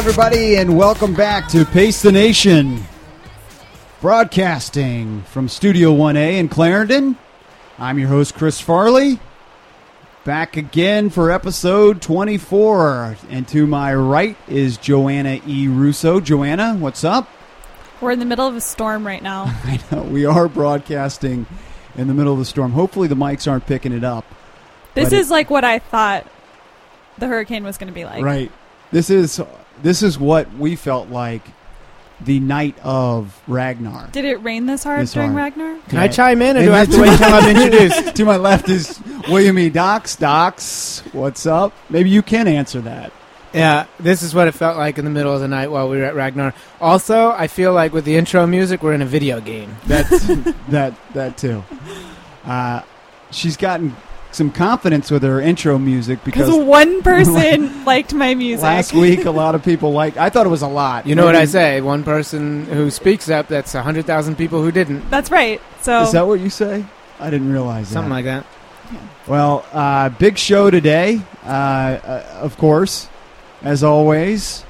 everybody, and welcome back to Pace the Nation, broadcasting from Studio 1A in Clarendon. I'm your host, Chris Farley, back again for episode 24. And to my right is Joanna E. Russo. Joanna, what's up? We're in the middle of a storm right now. I know we are broadcasting in the middle of the storm. Hopefully, the mics aren't picking it up. This is it- is like what I thought the hurricane was going to be like. right. This is this is what we felt like the night of Ragnar. Did it rain this hard This during hard. Ragnar? Can I chime in, or And do I have to wait until I'm introduced? to my left is William E. Docs. Docs, what's up? Maybe you can answer that. Yeah, this is what it felt like in the middle of the night while we were at Ragnar. Also, I feel like with the intro music, we're in a video game. That's that that too. Uh, she's gotten some confidence with her intro music Because because one person liked my music. last week a lot of people liked. I thought it was a lot. You know what I say? One person who speaks up, that's 100,000 people who didn't. That's right. So Is that what you say? I didn't realize Something that. like that. Well, uh, big show today, uh, uh, of course, as always.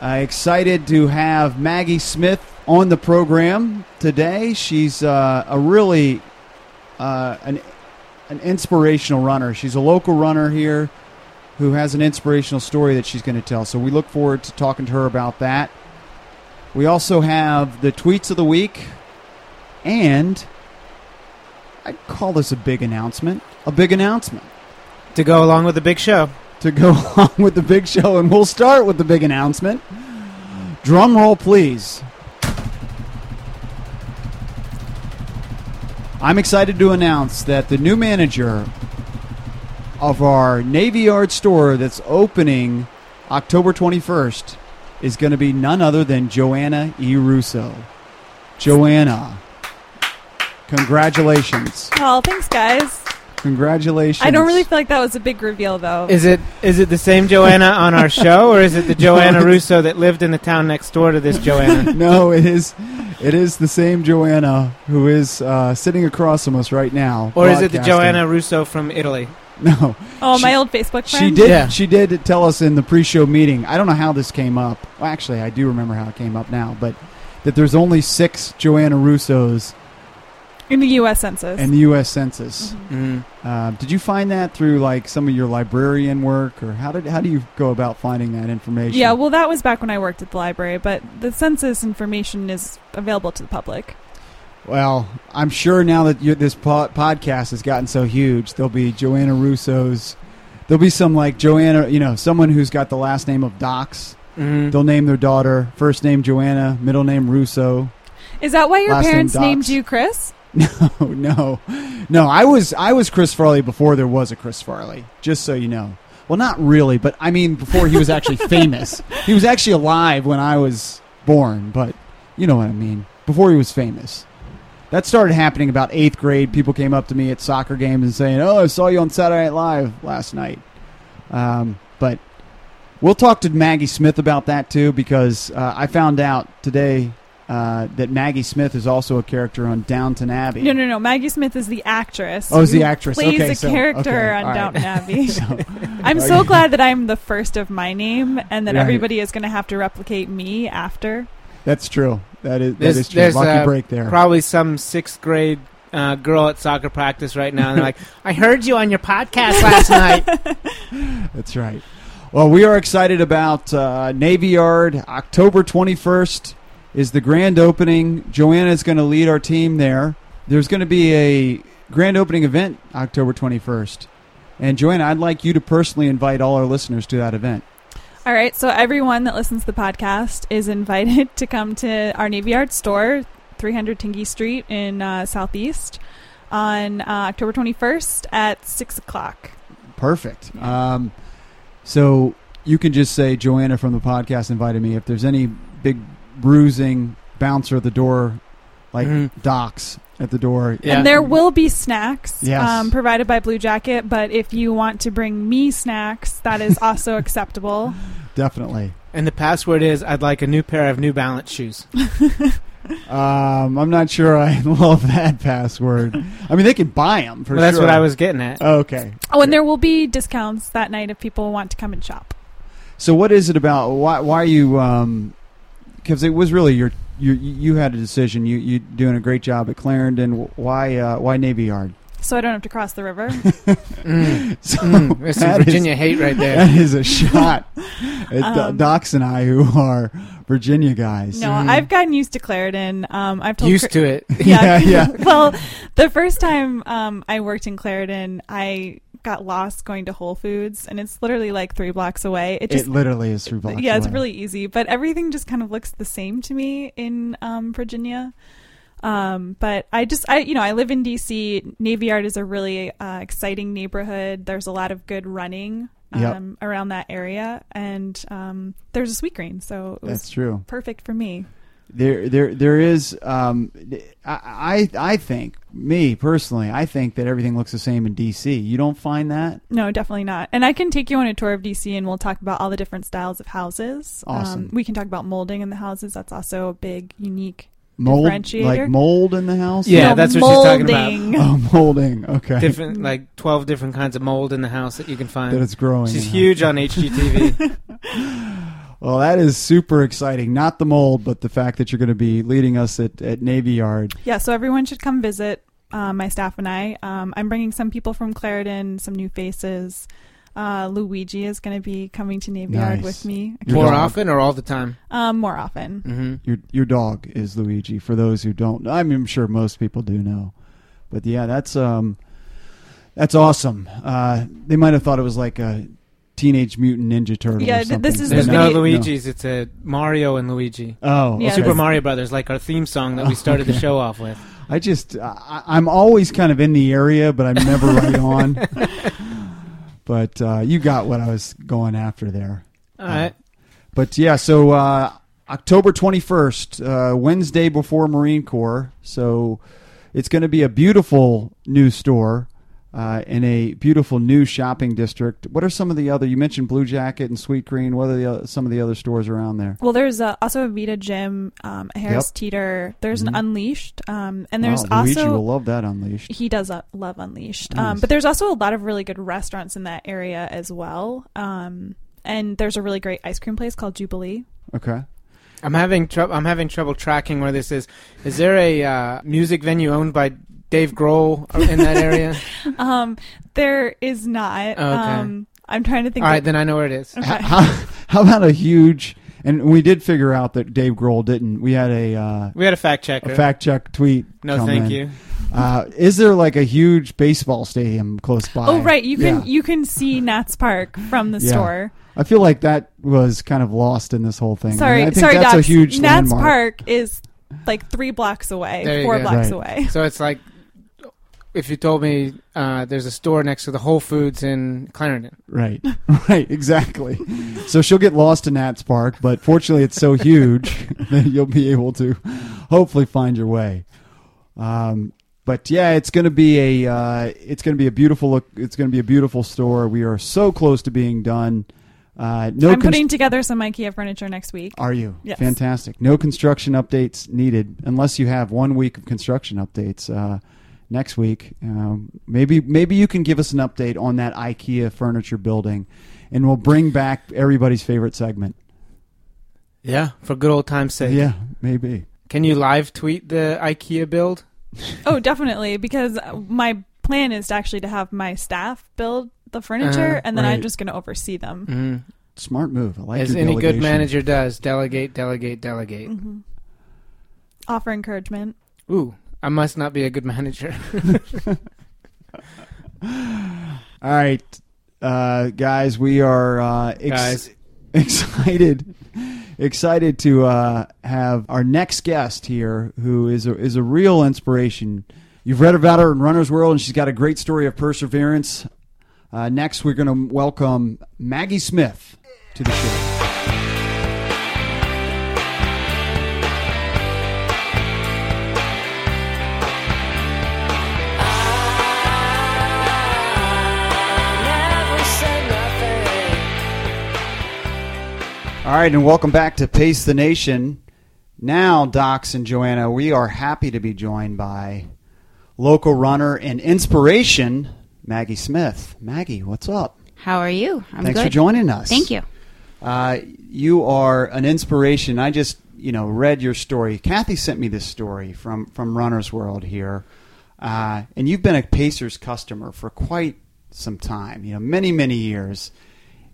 Uh, excited to have Maggie Smith on the program today. She's uh, a really uh, an an inspirational runner. She's a local runner here who has an inspirational story that she's going to tell. So we look forward to talking to her about that. We also have the tweets of the week, and I'd call this a big announcement. A big announcement To go along with the big show. to go along with the big show, and we'll start with the big announcement. Drum roll, please. I'm excited to announce that the new manager of our Navy Yard store that's opening October 21st is going to be none other than Joanna E. Russo. Joanna, congratulations. well, thanks, guys. Congratulations. I don't really feel like that was a big reveal, though. Is it is it the same Joanna on our show, or is it the Joanna Russo that lived in the town next door to this Joanna? no, it is. It is the same Joanna who is uh, sitting across from us right now. Or is it the. Joanna Russo from Italy? No, oh, my old Facebook she did. Yeah. She did tell us in the pre-show meeting. I don't know how this came up. Well, actually, I do remember how it came up now. But that there's only six Joanna Russos in the U.S. Census. in the U.S. Census. Mhm. Mm. Uh, did you find that through like some of your librarian work, or how did how do you go about finding that information? Yeah, well, that was back when I worked at the library, but the census information is available to the public. Well, I'm sure now that you, this po- podcast has gotten so huge, there'll be Joanna Russo's. There'll be some like Joanna, you know, someone who's got the last name of Docs. Mm. They'll name their daughter first name Joanna, middle name Russo. Is that why your Last name parents named you Chris? No, no, no. I was I was Chris Farley before there was a Chris Farley. Just so you know. Well, not really, but I mean before he was actually famous. He was actually alive when I was born, but you know what I mean. Before he was famous. That started happening about eighth grade. People came up to me at soccer games and saying, "Oh, I saw you on Saturday Night Live last night." Um, but we'll talk to Maggie Smith about that too, because uh, I found out today uh, that Maggie Smith is also a character on Downton Abbey. No, no, no. Maggie Smith is the actress. Oh, is the actress. Plays Okay, a so- character okay, on all right. Downton Abbey. So- I'm so glad that I'm the first of my name, and that Right. everybody is going to have to replicate me after. That's true. That is that There's- is true. there's, Lucky uh, break there. Probably some sixth grade uh, girl at soccer practice right now. And they're like, I heard you on your podcast last night. That's right. Well, we are excited about uh, Navy Yard. October 21st is the grand opening. Joanna is going to lead our team there. There's going to be a grand opening event October 21st. And Joanna, I'd like you to personally invite all our listeners to that event. All right, so everyone that listens to the podcast is invited to come to our Navy Yard store, 300 Tingey Street in uh, Southeast, on uh, October 21st at 6 o'clock. Perfect. Yeah. Um, so you can just say Joanna from the podcast invited me. If there's any big bruising bouncer at the door, like Mhm. Docs at the door, Yeah. And there will be snacks Yes. um, provided by Bluejacket, but if you want to bring me snacks, that is also acceptable. definitely. And the password is, I'd like a new pair of New Balance shoes. Um, I'm not sure I love that password. I mean, they can buy them for Well, that's sure. what I was getting at. Okay. Oh, and there will be discounts that night if people want to come and shop. So what is it about? Why why are you? Because it was really your you you had a decision. You you doing a great job at Clarendon. Why uh, why Navy Yard? So I don't have to cross the river. Mm. So Mm, there's some that is- Virginia hate right there. That is a shot at Do- Um, Docs and I, who are Virginia guys. no, Mhm. I've gotten used to Clarendon. Um, I've told Used Cr- to it. Yeah, yeah. well, the first time um, I worked in Clarendon, I got lost going to Whole Foods, and it's literally like three blocks away. It It literally is three blocks. yeah, it's away. really easy, but everything just kind of looks the same to me in um, Virginia. Um, but I just, I, you know, I live in DC. Navy Yard is a really uh, exciting neighborhood. There's a lot of good running um, Yep. around that area, and um, there's a Sweetgreen, so it was That's true. perfect for me. There, there, there is. Um, I, I, I think me personally, I think that everything looks the same in DC. You don't find that? No, definitely not. And I can take you on a tour of DC, and we'll talk about all the different styles of houses. Awesome. Um, we can talk about molding in the houses. That's also a big, unique. Mold, Differentiator? like mold in the house. Yeah, No, that's what she's talking about. molding. Oh, molding. Okay. Different, like twelve different kinds of mold in the house that you can find. that it's growing. She's in. huge on HGTV. Well, that is super exciting. Not the mold, but the fact that you're going to be leading us at, at Navy Yard. Yeah, so everyone should come visit. Um, my staff and I. Um, I'm bringing some people from Clarendon, some new faces. Uh, Luigi is going to be coming to Navy Yard Nice. with me Your More dog. often or all the time? um, more often. hmm Your your dog is Luigi. For those who don't, I mean, I'm sure most people do know, but yeah, that's um, that's awesome. Uh, they might have thought it was like a Teenage Mutant Ninja Turtle. Yeah, or th- something. this is There's the no video- Luigi's. It's a Mario and Luigi. Oh, Yeah, okay. Super Mario Brothers, like our theme song that we started the show off with. I just I, I'm always kind of in the area, but I'm never right on. But uh, you got what I was going after there. All right. But yeah, so uh, October 21st, uh, Wednesday before Marine Corps. So it's going to be a beautiful new store uh, in a beautiful new shopping district. What are some of the other? You mentioned Bluejacket and Sweetgreen. What are the uh, some of the other stores around there? Well, there's uh, also a Vida Gym, um, a Harris Yep. Teeter. There's Mhm. an Unleashed, um, and there's wow, Luigi also will love that Unleashed. he does uh, love Unleashed. Nice. Um, but there's also a lot of really good restaurants in that area as well. Um, and there's a really great ice cream place called Jubilee. Okay. I'm having trouble. I'm having trouble tracking where this is. Is there a uh, music venue owned by Dave Grohl in that area? Um, there is not. Oh, okay. Um, I'm trying to think. All right, of- then I know where it is. Okay. How, how about a huge? And we did figure out that Dave Grohl didn't. We had a, uh, We had a fact check a fact check tweet. no, come thank in. you. Uh, is there like a huge baseball stadium close by? Oh right, you can Yeah. you can see Nats Park from the Yeah. store. I feel like that was kind of lost in this whole thing. Sorry, I think sorry, that's Docs. a huge Nats landmark. Park is like three blocks away, four go. blocks Right. away. So it's like if you told me uh, there's a store next to the Whole Foods in Clarendon. Right, right, exactly. so she'll get lost in Nats Park, but fortunately, it's so huge that you'll be able to hopefully find your way. Um, but yeah, it's going to be a uh, it's going to be a beautiful look. It's going to be a beautiful store. We are so close to being done. Uh, no, I'm const- putting together some IKEA furniture next week. Are you? Yes. Fantastic. No construction updates needed unless you have one week of construction updates uh, next week. Um, maybe maybe you can give us an update on that IKEA furniture building, and we'll bring back everybody's favorite segment. Yeah, for good old time's sake. Yeah, maybe. Can you live tweet the IKEA build? Oh, definitely, because my plan is to actually to have my staff build the furniture, Uh, and then I'm just going to oversee them. Mm. Smart move. I like As your any good manager does, delegate, delegate, delegate. hmm Offer encouragement. Ooh, I must not be a good manager. All right, uh, guys, we are uh, ex- Guys. excited excited to uh, have our next guest here, who is a, is a real inspiration. You've read about her in Runner's World, and she's got a great story of perseverance. Uh, next, we're going to welcome Maggie Smith to the show. All right, and welcome back to Pace the Nation. Now, Docs and Joanna, we are happy to be joined by local runner and inspiration, Maggie Smith. Maggie, what's up? How are you? I'm Thanks good. for joining us. Thank you. Uh, you are an inspiration. I just, you know, read your story. Kathy sent me this story from from Runner's World here, uh, and you've been a Pacers customer for quite some time. You know, many many years,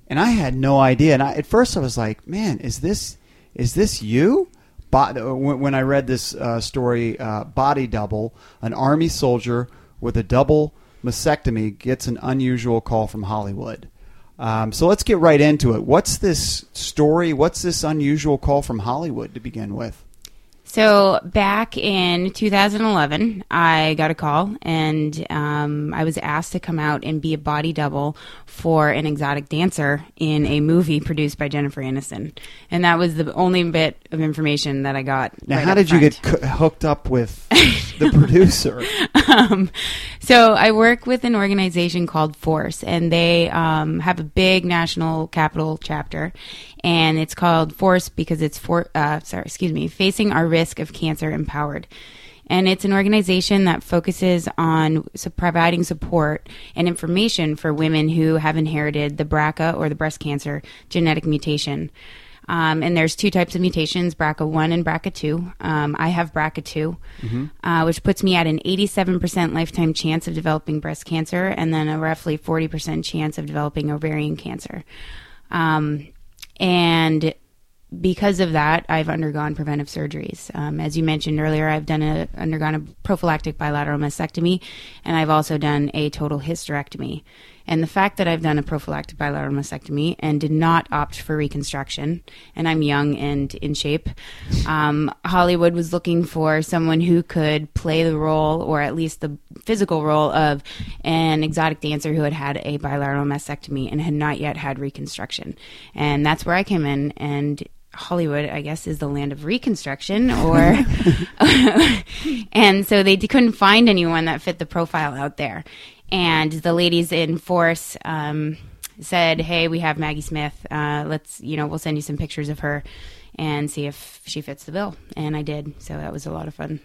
and I had no idea. And I, at first, I was like, "Man, is this is this you?" When when I read this uh, story, uh, body double, an army soldier with a double mastectomy gets an unusual call from Hollywood. Um, so let's get right into it. What's this story? What's this unusual call from Hollywood to begin with? So back in 2011, I got a call and um, I was asked to come out and be a body double for an exotic dancer in a movie produced by Jennifer Aniston, and that was the only bit of information that I got. Now, right how did you get co- hooked up with the producer? um, so I work with an organization called Force, and they um, have a big national capital chapter, and it's called Force because it's for uh, sorry, excuse me, facing our risk of cancer empowered. And it's an organization that focuses on providing support and information for women who have inherited the BRCA or the breast cancer genetic mutation. Um, and there's two types of mutations, BRCA1 and BRCA2. Um, I have BRCA2, uh, which puts me at an 87% lifetime chance of developing breast cancer and then a roughly 40% chance of developing ovarian cancer. Um, and because of that, I've undergone preventive surgeries. Um, as you mentioned earlier, I've done a, undergone a prophylactic bilateral mastectomy, and I've also done a total hysterectomy. And the fact that I've done a prophylactic bilateral mastectomy and did not opt for reconstruction, and I'm young and in shape, um, Hollywood was looking for someone who could play the role, or at least the physical role, of an exotic dancer who had had a bilateral mastectomy and had not yet had reconstruction. And that's where I came in, and Hollywood, I guess, is the land of reconstruction, or and so they d- couldn't find anyone that fit the profile out there. And the ladies in Force um, said, "Hey, we have Maggie Smith. Uh, let's, you know, we'll send you some pictures of her and see if she fits the bill." And I did, so that was a lot of fun.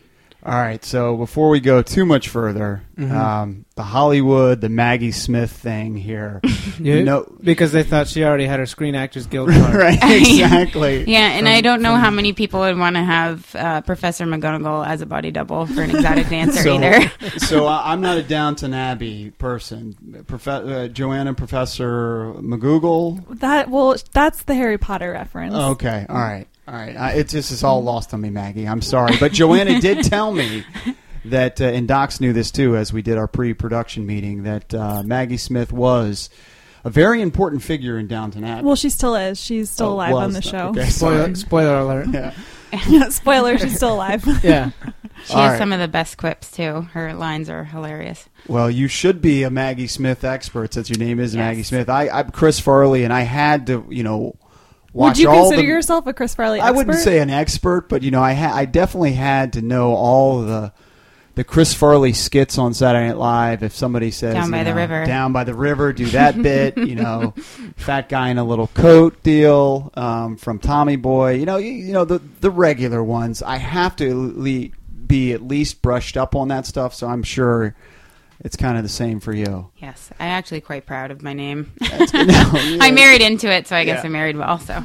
All right. So before we go too much further, um, the Hollywood, the Maggie Smith thing here. You- No. because they thought she already had her Screen Actors Guild card. right. Exactly. Yeah, and I don't know from- how many people would want to have uh, Professor McGonagall as a body double for an exotic dancer So, either. so I- I'm not a Downton Abbey person. Profe- uh, Joanna Professor McGoogle. That well, that's the Harry Potter reference. Okay. All right. All right. I, it just is all lost on me, Maggie. I'm sorry, but Joanna did tell me that, uh, and Docs knew this too, as we did our pre-production meeting, that uh, Maggie Smith was a very important figure in Downton Abbey. Well, she still is. She's still Oh, alive on the show. Okay, Spoiler, spoiler alert. Yeah. yeah, spoiler, she's still alive. Yeah. She All has right. some of the best quips too. Her lines are hilarious. Well, you should be a Maggie Smith expert since your name is Yes. Maggie Smith. I, I'm Chris Farley, and I had to, you know, watch Would you all consider the. yourself a Chris Farley I wouldn't say an expert, but you know, I ha- I definitely had to know all the the Chris Farley skits on Saturday Night Live. If somebody says Down you by the know, river. down by the river, do that bit. You know, fat guy in a little coat deal um, from Tommy Boy. You know, you, you know the the regular ones. I have to le- be at least brushed up on that stuff, so I'm sure it's kind of the same for you. Yes, I'm actually quite proud of my name. That's good. No, you I married into it, so I guess Yeah. I married well. So.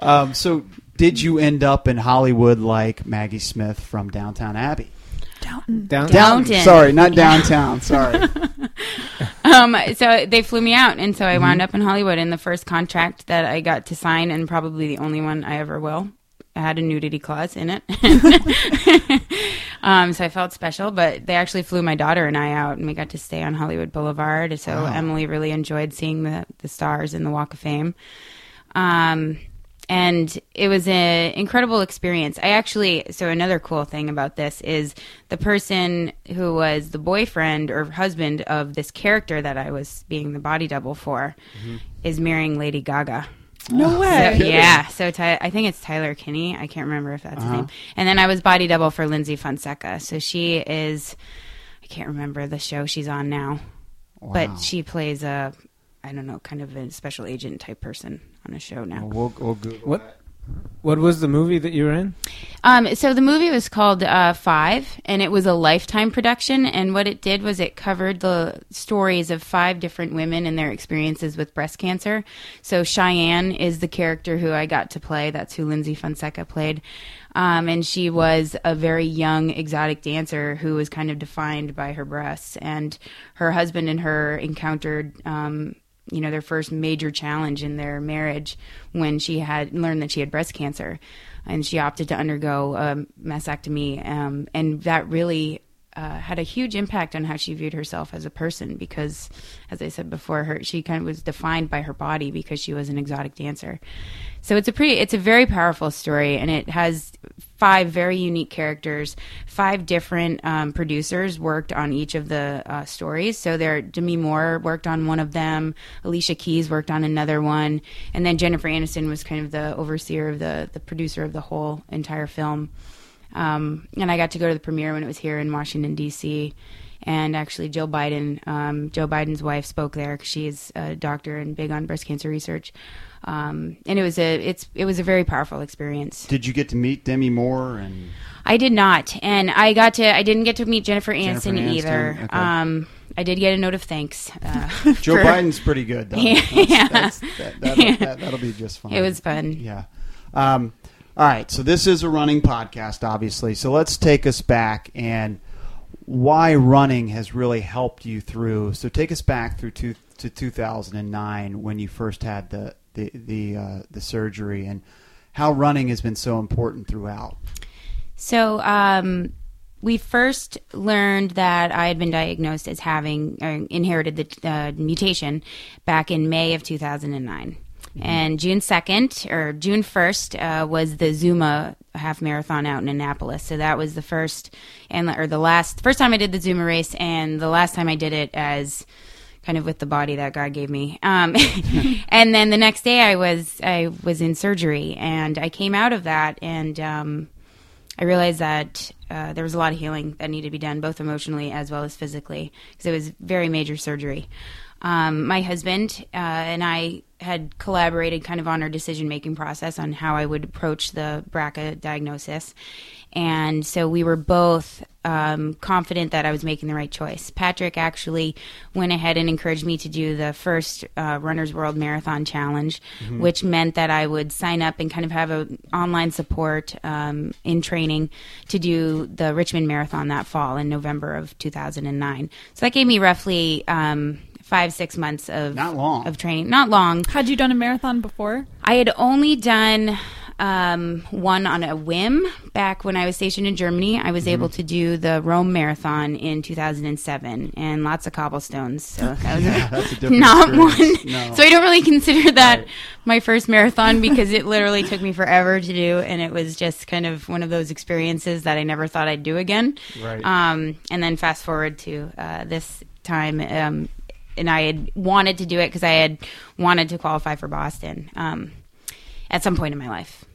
Um, so, did you end up in Hollywood like Maggie Smith from Downtown Abbey? Downton. Down. Down- Downton. Sorry, not downtown. Sorry. Um, so they flew me out, and so I Mm-hmm. wound up in Hollywood. And the first contract that I got to sign, and probably the only one I ever will, had a nudity clause in it. um, so I felt special. But they actually flew my daughter and I out, and we got to stay on Hollywood Boulevard. So Wow. Emily really enjoyed seeing the the stars in the Walk of Fame. Um, and it was an incredible experience. I actually, so another cool thing about this is the person who was the boyfriend or husband of this character that I was being the body double for is marrying Lady Gaga. No So, way. yeah, so Ty- I think it's Tyler Kinney. I can't remember if that's Uh-huh. his name. And then I was body double for Lyndsy Fonseca. So she is, I can't remember the show she's on now, Wow. but she plays a, I don't know, kind of a special agent type person on a show now. We'll, we'll Google What? that. What was the movie that you were in? Um, so the movie was called uh, Five, and it was a lifetime production. And what it did was it covered the stories of five different women and their experiences with breast cancer. So Cheyenne is the character who I got to play. That's who Lyndsy Fonseca played. Um, and she was a very young exotic dancer who was kind of defined by her breasts. And her husband and her encountered um, you know their first major challenge in their marriage when she had learned that she had breast cancer. And she opted to undergo a mastectomy um, and that really uh, had a huge impact on how she viewed herself as a person because as i said before her she kind of was defined by her body because she was an exotic dancer. So it's a pretty it's a very powerful story and it has five very unique characters. Five different um, producers worked on each of the uh, stories. So there demi moore worked on one of them. Alicia keys worked on another one. And then jennifer aniston was kind of the overseer of the the producer of the whole entire film. Um, and I got to go to the premiere when it was here in Washington D.C. And actually, Jill Biden, um, Joe Biden's wife, spoke there because she's a doctor and big on breast cancer research. Um, and it was a it's it was a very powerful experience. Did you get to meet Demi Moore and? I did not, and I got to I didn't get to meet Jennifer Aniston, Jennifer Aniston, either. okay. Um, I did get a note of thanks. Uh, Joe for- Biden's pretty good though. Yeah. That's- that's- that, that'll, that, that'll be just fine. It was fun. Yeah. Um, all right. So this is a running podcast, obviously. So let's take us back and why running has really helped you through. So take us back through two, to 2009 when you first had the the the, uh, the surgery and how running has been so important throughout. So um, we first learned that I had been diagnosed as having or inherited the uh, mutation back in May of 2009. And June 2nd or June 1st uh, was the Zooma half marathon out in Annapolis. So that was the first and or the last first time I did the Zooma race and the last time I did it as kind of with the body that God gave me. Um, and then the next day I was I was in surgery and I came out of that and um, I realized that uh, there was a lot of healing that needed to be done, both emotionally as well as physically, because it was very major surgery. Um, my husband uh, and I had collaborated kind of on our decision making process on how I would approach the BRCA diagnosis. And so we were both um, confident that I was making the right choice. Patrick actually went ahead and encouraged me to do the first uh, Runners World Marathon Challenge, which meant that I would sign up and kind of have a online support um, in training to do the Richmond Marathon that fall in November of 2009. So that gave me roughly um, five six months of Not long. of training. Not long. Had you done a marathon before? I had only done um, one on a whim back when I was stationed in Germany. I was Mm-hmm. able to do the Rome Marathon in 2007 and lots of cobblestones. So that was Yeah, a not one. No. So I don't really consider that Right. my first marathon because it literally took me forever to do, and it was just kind of one of those experiences that I never thought I'd do again. Right. Um, and then fast forward to uh, this time, um, and I had wanted to do it because I had wanted to qualify for Boston um, at some point in my life.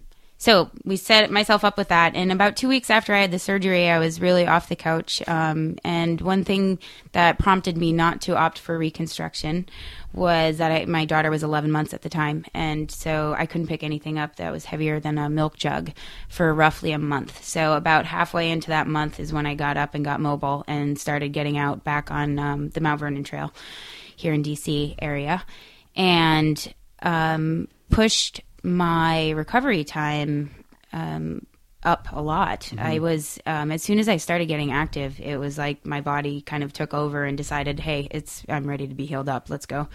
So we set myself up with that, and about two weeks after I had the surgery, I was really off the couch. Um, and one thing that prompted me not to opt for reconstruction was that I, my daughter was 11 months at the time, and so I couldn't pick anything up that was heavier than a milk jug for roughly a month. So about halfway into that month is when I got up and got mobile and started getting out back on um, the Mount Vernon Trail here in DC area, and um, pushed my recovery time um, up a lot. I was um, as soon as I started getting active, it was like my body kind of took over and decided, "Hey, it's I'm ready to be healed up. Let's go."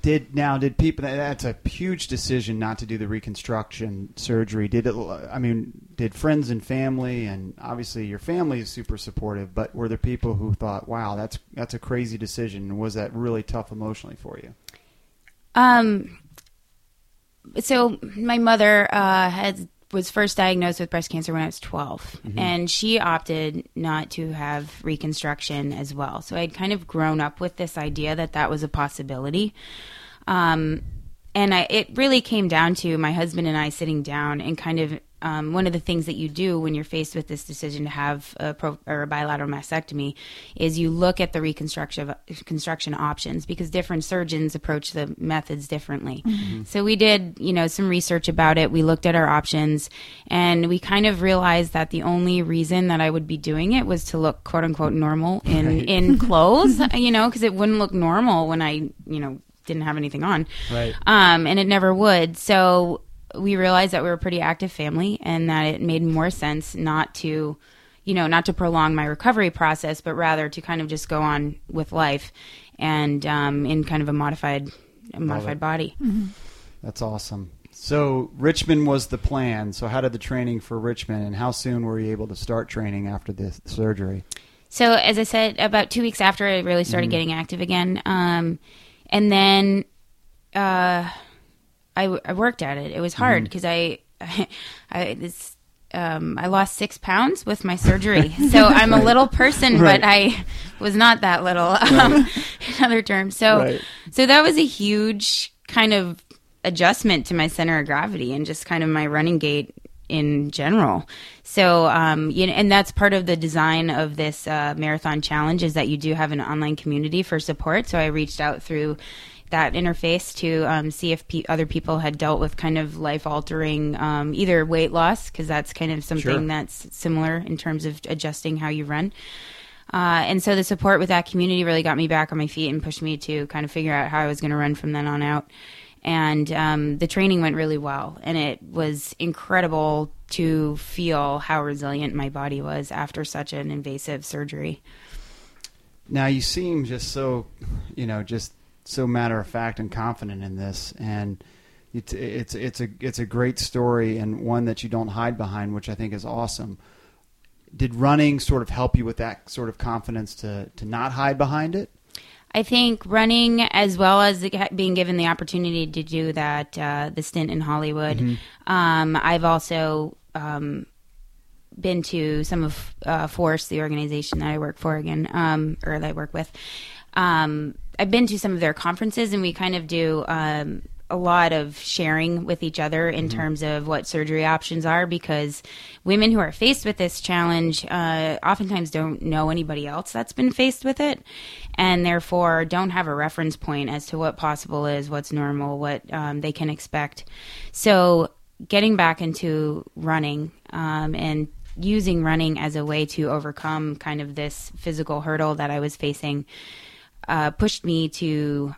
Did now did people that's a huge decision not to do the reconstruction surgery. Did it I mean did friends and family and obviously your family is super supportive, but were there people who thought, "Wow, that's that's a crazy decision." Was that really tough emotionally for you? Um. So my mother uh, had was first diagnosed with breast cancer when I was 12, and she opted not to have reconstruction as well. So I'd kind of grown up with this idea that that was a possibility. Um, and I, it really came down to my husband and I sitting down and kind of um, one of the things that you do when you're faced with this decision to have a pro, or a bilateral mastectomy is you look at the reconstruction construction options because different surgeons approach the methods differently. So we did, you know, some research about it. We looked at our options, and we kind of realized that the only reason that I would be doing it was to look quote unquote normal in Right. in clothes, you know, because it wouldn't look normal when I, you know, didn't have anything on Right. um, and it never would. So we realized that we were a pretty active family, and that it made more sense not to, you know, not to prolong my recovery process, but rather to kind of just go on with life, and um, in kind of a modified, a modified it. body. That's awesome. So Richmond was the plan. So how did the training for Richmond, and how soon were you able to start training after the surgery? So as I said, about two weeks after I really started getting active again, um, and then uh, I, w- I worked at it. It was hard because I, I, this. Um, I lost six pounds with my surgery, so I'm a little person, Right. but I was not that little. Um, in other terms, so Right. so that was a huge kind of adjustment to my center of gravity and just kind of my running gait in general. So, um, you know, and that's part of the design of this uh, marathon challenge is that you do have an online community for support. So I reached out through that interface to um, see if pe- other people had dealt with kind of life altering um, either weight loss because that's kind of something Sure. that's similar in terms of adjusting how you run. Uh, and so the support with that community really got me back on my feet and pushed me to kind of figure out how I was going to run from then on out. And um, the training went really well, and it was incredible to feel how resilient my body was after such an invasive surgery. Now you seem just so, you know, just so matter of fact and confident in this, and it's it's it's a it's a great story and one that you don't hide behind, which I think is awesome. Did running sort of help you with that sort of confidence to to not hide behind it? I think running, as well as being given the opportunity to do that, uh, the stint in Hollywood. Um, I've also um, been to some of uh, Force, the organization that I work for again, um, or that I work with. Um, I've been to some of their conferences, and we kind of do um, a lot of sharing with each other in terms of what surgery options are because women who are faced with this challenge uh, oftentimes don't know anybody else that's been faced with it and therefore don't have a reference point as to what possible is, what's normal, what um, they can expect. So, getting back into running um, and using running as a way to overcome kind of this physical hurdle that I was facing uh, pushed me to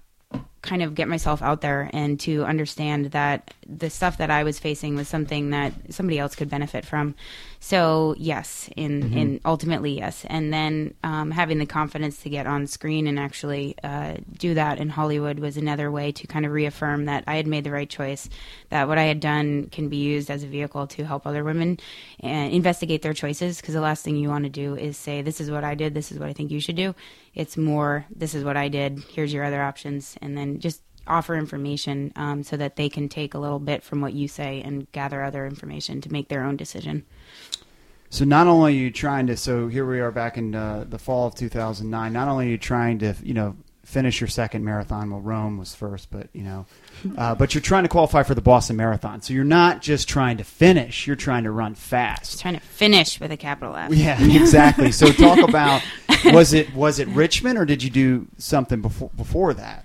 kind of get myself out there and to understand that the stuff that I was facing was something that somebody else could benefit from. So yes, in in ultimately yes, and then um, having the confidence to get on screen and actually uh, do that in Hollywood was another way to kind of reaffirm that I had made the right choice, that what I had done can be used as a vehicle to help other women and investigate their choices. Because the last thing you want to do is say, "This is what I did. This is what I think you should do." It's more, "This is what I did. Here's your other options," and then just offer information um, so that they can take a little bit from what you say and gather other information to make their own decision. So not only are you trying to, so here we are back in uh, the fall of 2009. Not only are you trying to, you know, finish your second marathon. Well, Rome was first, but you know, uh, but you're trying to qualify for the Boston Marathon. So you're not just trying to finish; you're trying to run fast. Just trying to finish with a capital F. Yeah, exactly. So talk about was it was it Richmond or did you do something before before that?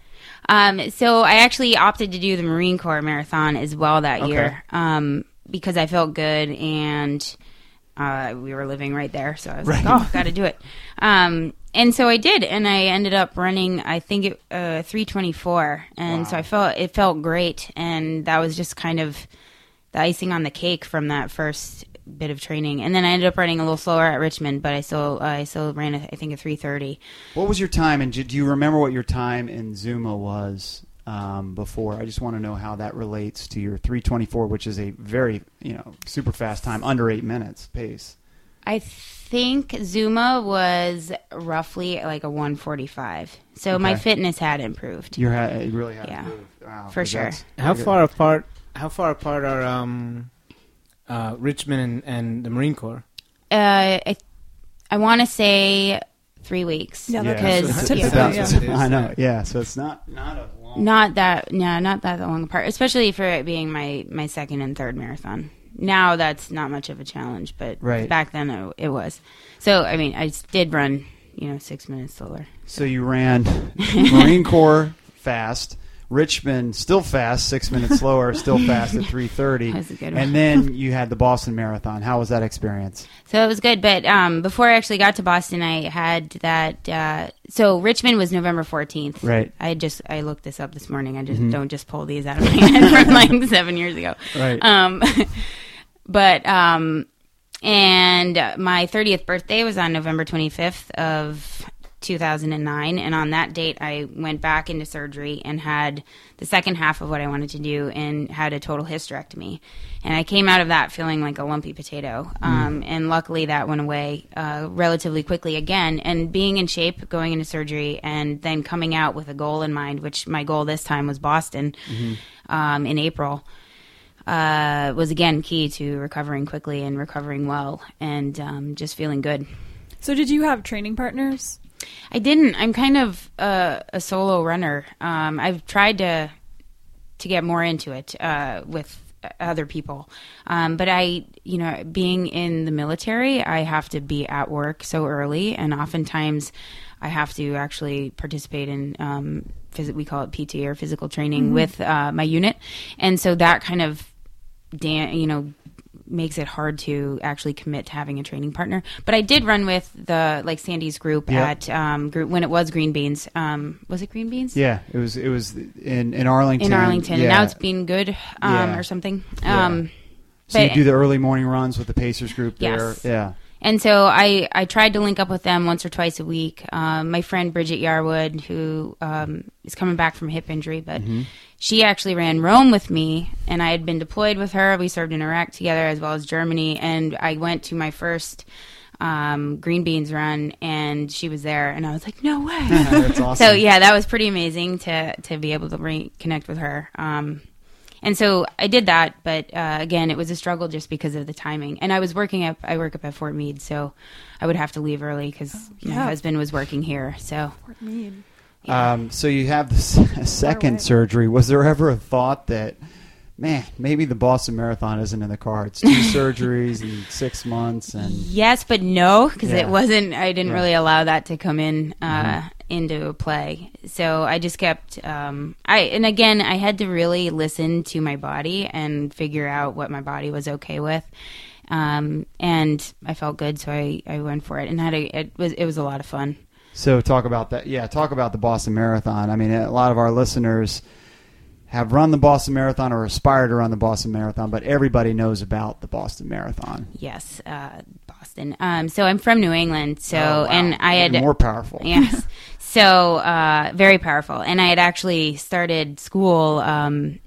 Um, so I actually opted to do the Marine Corps marathon as well that Okay. year um, because I felt good and uh, we were living right there. So I was Right. like, oh, got to do it. Um, and so I did, and I ended up running. I think it uh, 324, and so I felt it felt great, and that was just kind of the icing on the cake from that first bit of training. And then I ended up running a little slower at Richmond, but I still I still ran a, I think a 330. What was your time, and do do you remember what your time in Zooma was um, before? I just want to know how that relates to your 324, which is a very you know super fast time, under eight minutes pace. I think Zooma was roughly like a 145. So my fitness had improved. You ha- it really has Yeah. moved. Wow, For 'cause sure. How far apart? How far apart are um, uh, Richmond and, and the Marine Corps? Uh, I, I want to say three weeks. Yeah, that's Yeah, because so it's typically, about- yeah. I know. yeah. Yeah, so it's not not a long. not that, no, not that long apart, especially for it being my, my second and third marathon. now that's not much of a challenge, but Right. back then it, it was. So I mean, I did run, you know, six minutes slower. So you ran Marine Corps fast, Richmond still fast, six minutes slower, still fast at three thirty, That was a good one. and then you had the Boston Marathon. How was that experience? So it was good, but um, before I actually got to Boston, I had that. Uh, so Richmond was November fourteenth. Right. I just I looked this up this morning. I just don't just pull these out of my head from like seven years ago. Right. Um, but um, and my thirtieth birthday was on November twenty fifth of. 2009 and on that date I went back into surgery and had the second half of what I wanted to do and had a total hysterectomy. And I came out of that feeling like a lumpy potato. Um, and luckily that went away uh, relatively quickly again. And being in shape going into surgery and then coming out with a goal in mind which my goal this time was Boston um, in April uh, was again key to recovering quickly and recovering well and um, just feeling good. So did you have training partners? I didn't. I'm kind of uh, a solo runner. Um, I've tried to to get more into it uh, with other people, um, but I, you know, being in the military, I have to be at work so early, and oftentimes I have to actually participate in. Um, phys- we call it PT or physical training with uh, my unit, and so that kind of, dan- you know, makes it hard to actually commit to having a training partner. But I did run with the like Sandy's group Yeah. at um, group when it was Green Beans. Um, was it Green Beans? Yeah, it was it was in in Arlington. In Arlington, Yeah. and now it's been good um, Yeah. or something. Um, so you do the early morning runs with the Pacers group Yes. there. Yeah. And so I, I tried to link up with them once or twice a week. Um, my friend Bridget Yarwood, who um, is coming back from hip injury, but she actually ran Rome with me, and I had been deployed with her. We served in Iraq together as well as Germany, and I went to my first um, green beans run, and she was there, and I was like, no way. That's awesome. So yeah, that was pretty amazing to to be able to reconnect with her. Um, and so I did that, but uh, again, it was a struggle just because of the timing. And I was working up. I work up at Fort Meade, so I would have to leave early because my yeah. husband was working here. So Fort Meade. Um, so you have the s- second surgery. Was there ever a thought that, man, maybe the Boston Marathon isn't in the cards? Two surgeries in six months, and yes, but no, because Yeah. it wasn't. I didn't Yeah. really allow that to come in uh, into play. So I just kept. Um, I and again, I had to really listen to my body and figure out what my body was okay with. Um, and I felt good, so I, I went for it, and had a, it was it was a lot of fun. So talk about that. Yeah, talk about the Boston Marathon. I mean, a lot of our listeners have run the Boston Marathon or aspire to run the Boston Marathon, but everybody knows about the Boston Marathon. Yes, uh, Boston. Um, so I'm from New England. So Oh, wow. and I had Even more powerful. yes. So uh, very powerful, and I had actually started school. Um,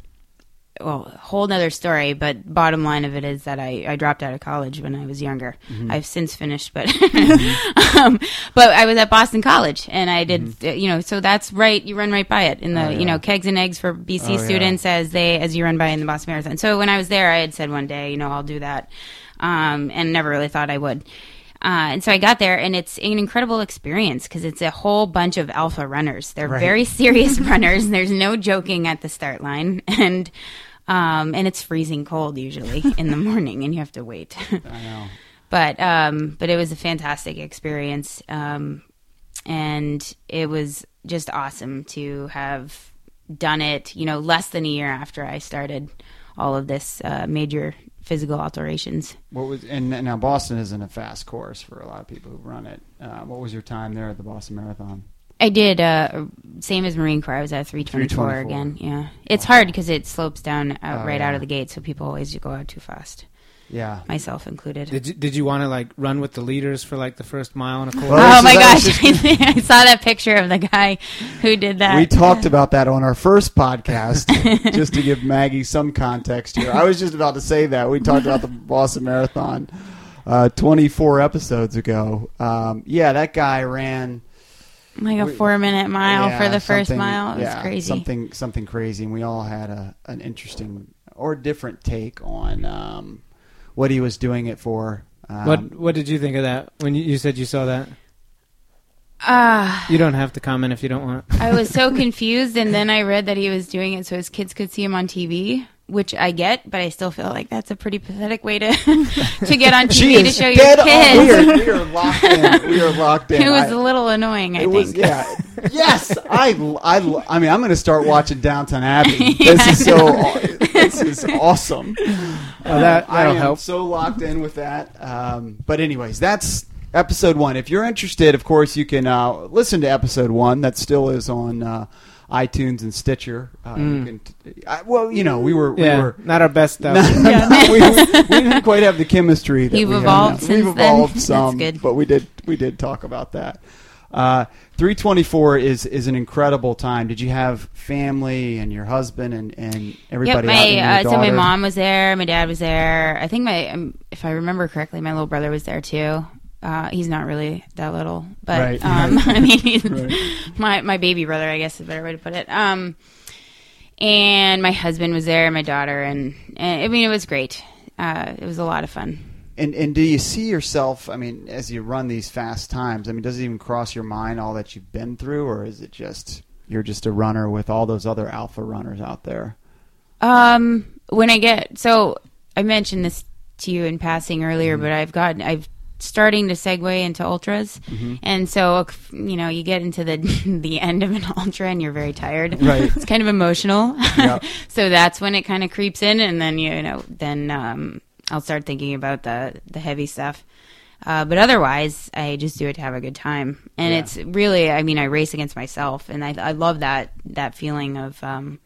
well, a whole nother story, but bottom line of it is that I, I dropped out of college when I was younger. Mm-hmm. I've since finished, but um, but I was at Boston College, and I did uh, you know so that's right. You run right by it in the Mm-hmm. Oh, yeah. you know kegs and eggs for BC Oh, yeah. students as they as you run by in the Boston Marathon. So when I was there, I had said one day, you know, I'll do that, um, and never really thought I would. Uh, and so I got there, and it's an incredible experience because it's a whole bunch of alpha runners. They're Right. very serious runners. There's no joking at the start line, and um, and it's freezing cold usually in the morning, and you have to wait. I know. but um, but it was a fantastic experience, um, and it was just awesome to have done it. You know, less than a year after I started all of this uh, major physical alterations. What was and now Boston isn't a fast course for a lot of people who run it. Uh, what was your time there at the Boston Marathon? I did uh, same as Marine Corps. I was at 324, 324. again. Yeah, it's hard because it slopes down out Oh, right yeah. out of the gate, so people always go out too fast, Yeah. myself included. Did you, did you want to like run with the leaders for like the first mile and a quarter? Well, oh my gosh! I saw that picture of the guy who did that. We talked about that on our first podcast, just to give Maggie some context here. I was just about to say that. We talked about the Boston Marathon uh, 24 episodes ago. Um, yeah, that guy ran like a we- four minute mile yeah, for the first mile. It was yeah, crazy. Something, something crazy. And we all had a, an interesting or different take on um, what he was doing it for. Um, what What did you think of that when you, you said you saw that? Ah, You don't have to comment if you don't want. I was so confused, and then I read that he was doing it so his kids could see him on TV. Which I get, but I still feel like that's a pretty pathetic way to to get on She TV to is show your dead on. We kids. are, we are locked in. We are locked in. It was I- a little annoying, I it think. was yeah. yes, I, I, I mean, I'm going to start watching Downton Abbey. This is so. this is awesome. Well, that- Um, I am help. so locked in with that. Um, but anyways, that's episode one. If you're interested, of course, you can uh, listen to episode one. That still is on uh, iTunes and Stitcher. Uh, you can, I, well, you know, we were we Mm. yeah, were. not our best stuff. we, we, we didn't quite have the chemistry. That You've we have evolved now. since We've then. evolved That's some, good. but we did we did talk about that. Uh, 324 is is an incredible time. Did you have family and your husband and, and Yep, everybody? out my and your uh, so my mom was there, my dad was there. I think my, um, if I remember correctly, my little brother was there too. Uh, he's not really that little, but Right, um, right. I mean, he's Right. my my baby brother, I guess is a better way to put it. Um, and my husband was there, my daughter, and, and I mean, it was great. Uh, it was a lot of fun. And and do you see yourself? I mean, as you run these fast times, I mean, does it even cross your mind all that you've been through, or is it just you're just a runner with all those other alpha runners out there? Um, when I get so I mentioned this to you in passing earlier, Mm-hmm. but I've gotten I've starting to segue into ultras, Mm-hmm. and so you know you get into the the end of an ultra and you're very tired. Right. it's kind of emotional. Yep. so that's when it kind of creeps in, and then you know then um, I'll start thinking about the the heavy stuff. Uh, but otherwise, I just do it to have a good time, and Yeah. it's really, I mean, I race against myself, and I, I love that that feeling of um,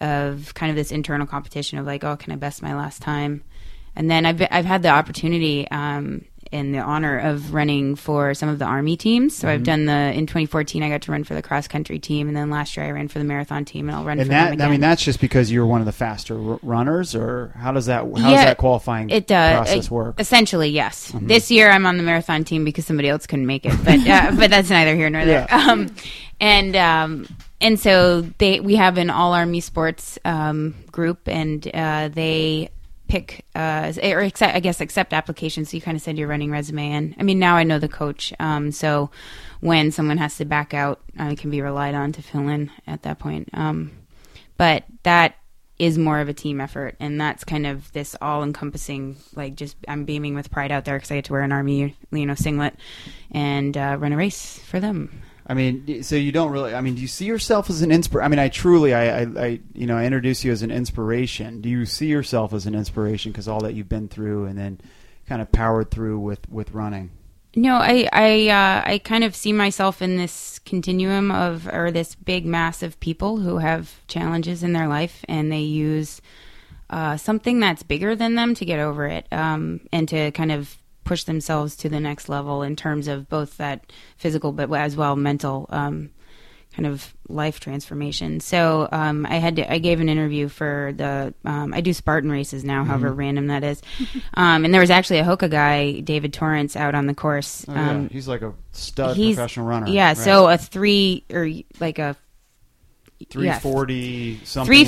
of kind of this internal competition of like, oh, can I best my last time? And then I've I've had the opportunity um, and the honor of running for some of the army teams. So Mm-hmm. I've done the in 2014 I got to run for the cross country team, and then last year I ran for the marathon team, and I'll run And for them that again. I mean, that's just because you're one of the faster r- runners, or how does that how does that qualifying it does process it- work? Mm-hmm. Essentially, yes. This year I'm on the marathon team because somebody else couldn't make it, but uh, but that's neither here nor there. Yeah. Um, and um, and so they we have an all army sports um, group, and uh, they pick uh, or accept, I guess accept applications. So you kind of send your running resume in. I mean, now I know the coach, um, so when someone has to back out, I can be relied on to fill in at that point. Um, but that is more of a team effort and that's kind of this all-encompassing like just i'm beaming with pride out there because i get to wear an army you know singlet and uh, run a race for them I mean, so you don't really. I mean, do you see yourself as an inspir? I mean, I truly, I, I, I, you know, I introduce you as an inspiration. Do you see yourself as an inspiration because all that you've been through and then kind of powered through with with running? no i i uh, i kind of see myself in this continuum of or this big mass of people who have challenges in their life and they use uh, something that's bigger than them to get over it um, and to kind of push themselves to the next level in terms of both that physical but as well mental um, kind of life transformation. So um, I had to, I gave an interview for the um, I do Spartan races now, however random that is, um, and there was actually a Hoka guy, David Torrence, out on the course. Oh, yeah. Um, He's like a stud professional runner. Yeah, right? so a three or like a three yeah, forty something. Three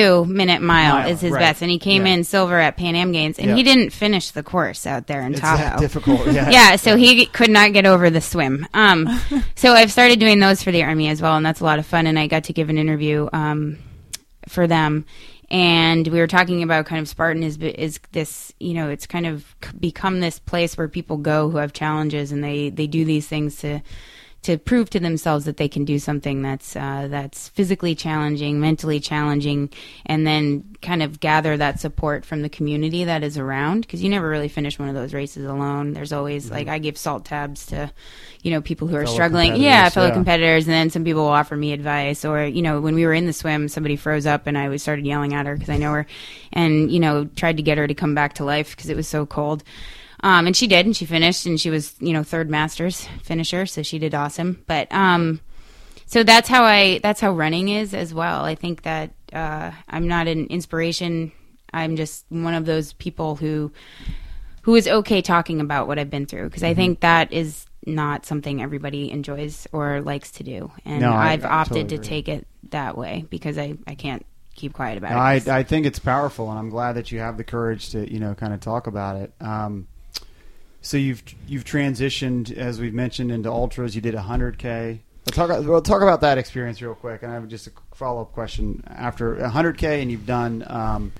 low. minute mile, Mile, is his right. best, and he came Yeah. in silver at Pan Am Games, and Yeah. he didn't finish the course out there in It's Tahoe. difficult. Yeah. yeah, so he could not get over the swim. Um, so I've started doing those for the army as well, and that's a lot of fun. And I got to give an interview um, for them, and we were talking about kind of Spartan is is this you know it's kind of become this place where people go who have challenges, and they they do these things to to prove to themselves that they can do something that's uh, that's physically challenging, mentally challenging, and then kind of gather that support from the community that is around. Because you never really finish one of those races alone. There's always like I give salt tabs to, you know, people who are struggling. Yeah, fellow yeah. competitors, and then some people will offer me advice. Or you know, when we were in the swim, somebody froze up, and I was started yelling at her because I know her, and you know, tried to get her to come back to life because it was so cold. Um, and she did, and she finished, and she was, you know, third masters finisher, so she did awesome. But um, so that's how I that's how running is as well. I think that uh, I'm not an inspiration. I'm just one of those people who who is okay talking about what I've been through because I Mm-hmm. think that is not something everybody enjoys or likes to do, and No, I- I've I opted totally to agree. take it that way because I I can't keep quiet about I, it. I think it's powerful, and I'm glad that you have the courage to you know kind of talk about it. Um, so you've you've transitioned, as we've mentioned, into ultras. You did 100k. We'll talk. We'll talk about that experience real quick, and I have just a follow up question. After 100k, and you've done, um,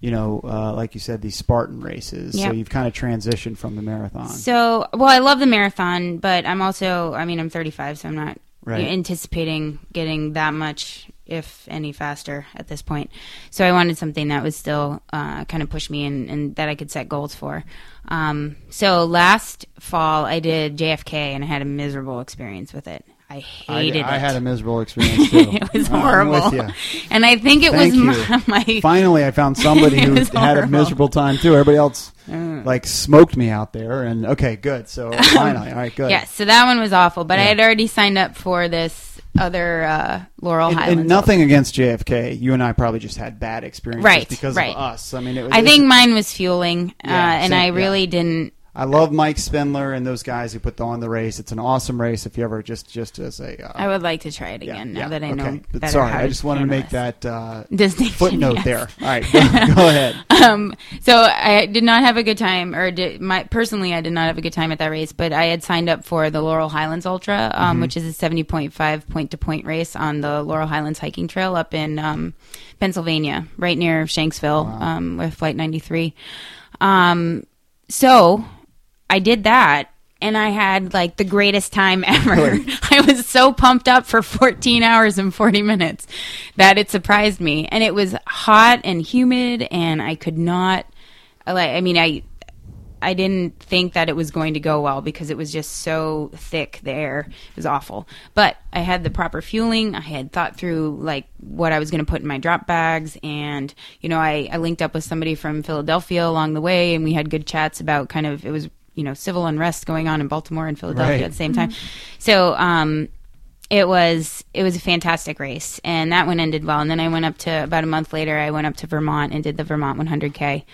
you know, uh, like you said, these Spartan races. So you've kind of transitioned from the marathon. So, well, I love the marathon, but I'm also, I mean, I'm 35, so I'm not Right. anticipating getting that much, if any, faster at this point. So I wanted something that was still uh, kind of push me and, and that I could set goals for. Um, so last fall, I did JFK, and I had a miserable experience with it. I I, hated I it. had a miserable experience too. it was horrible. And I think it Thank was my, my Finally, I found somebody who had a miserable time too. Everybody else Mm. like smoked me out there, and okay, good. So finally, all right, good. Yes, so that one was awful. But I had already signed up for this other uh, Laurel And, Highlands. and nothing against JFK. You and I probably just had bad experiences Right, because right. of us. I mean, it was, I think mine was fueling, uh, and same- I yeah. really didn't. I love Mike Spinnler and those guys who put on the race. It's an awesome race. If you ever just just as a uh, I would like to try it again yeah, now that I know okay. But better. sorry, I just wanted to make that uh, distinction. footnote yes. there. All right, go, ahead. Um, so I did not have a good time, or did, my personally, I did not have a good time at that race. But I had signed up for the Laurel Highlands Ultra, um, Mm-hmm. which is a seventy point five point to point race on the Laurel Highlands hiking trail up in um, Pennsylvania, right near Shanksville, um, with Flight ninety three. Um, so I did that. And I had like the greatest time ever. I was so pumped up for 14 hours and 40 minutes that it surprised me. And it was hot and humid, and I could not, like, I mean, I, I didn't think that it was going to go well because it was just so thick. The air it was awful. But I had the proper fueling. I had thought through like what I was going to put in my drop bags, and you know, I, I linked up with somebody from Philadelphia along the way, and we had good chats about kind of it was you know civil unrest going on in Baltimore and Philadelphia Right. at the same time. So um, it was it was a fantastic race, and that one ended well. And then I went up to about a month later. I went up to Vermont and did the Vermont 100k,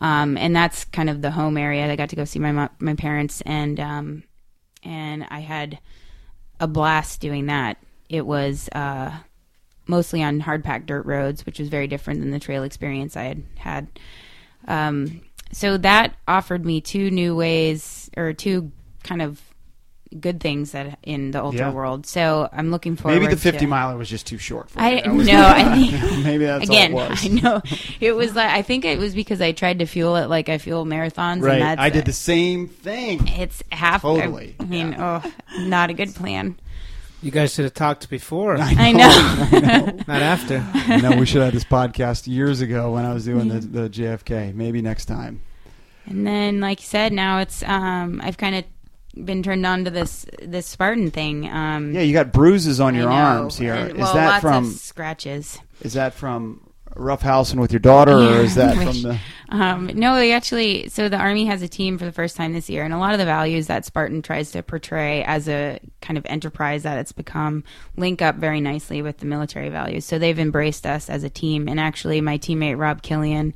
um, and that's kind of the home area. I got to go see my my parents, and um, and I had a blast doing that. It was uh, mostly on hard packed dirt roads, which was very different than the trail experience I had had. Um, so that offered me two new ways or two kind of good things that in the ultra Yeah. world. So I'm looking forward. Maybe the 50 to, miler was just too short for I was- no, I think maybe that's again. all it was. I know it was like I think it was because I tried to fuel it like I fuel marathons. Right, and that's, I did the same thing. It's half. Totally, I, mean, oh, not a good plan. You guys should have talked before, I know. not after. I know we should have this podcast years ago when I was doing the, the JFK. Maybe next time. And then, like you said, now it's um, I've kind of been turned on to this this Spartan thing. Um, Yeah, you got bruises on I your know. arms here. And- Is well, that lots from of scratches? is that from roughhousing with your daughter, or is that from the? Um, no, they actually. So the army has a team for the first time this year, and a lot of the values that Spartan tries to portray as a kind of enterprise that it's become link up very nicely with the military values. So they've embraced us as a team, and actually, my teammate Rob Killian,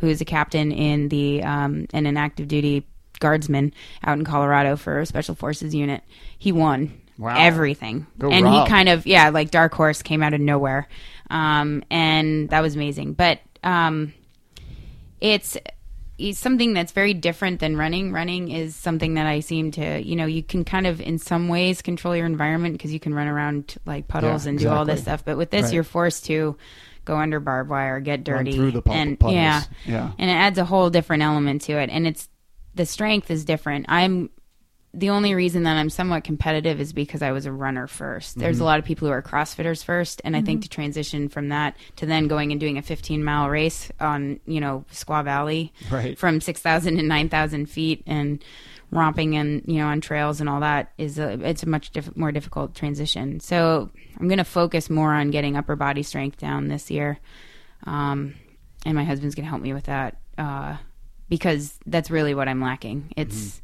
who is a captain in the um, in an active duty guardsman out in Colorado for a special forces unit, he won Wow. everything, Go and Rob. he kind of yeah, like dark horse came out of nowhere, um, and that was amazing. But um, it's it's something that's very different than running. Running is something that I seem to, you know, you can kind of in some ways control your environment because you can run around like puddles Yeah, and do all this stuff. But with this, Right. you're forced to go under barbed wire, get dirty, through the pu- and puddles. yeah, Yeah. and it adds a whole different element to it. And it's the strength is different. I'm the only reason that I'm somewhat competitive is because I was a runner 1st There's Mm-hmm. a lot of people who are CrossFitters first, and I think to transition from that to then going and doing a 15 mile race on you know Squaw Valley Right. from 6,000 to 9,000 feet and romping and you know on trails and all that is a it's a much diff- more difficult transition. So I'm going to focus more on getting upper body strength down this year, um, and my husband's going to help me with that uh, because that's really what I'm lacking. It's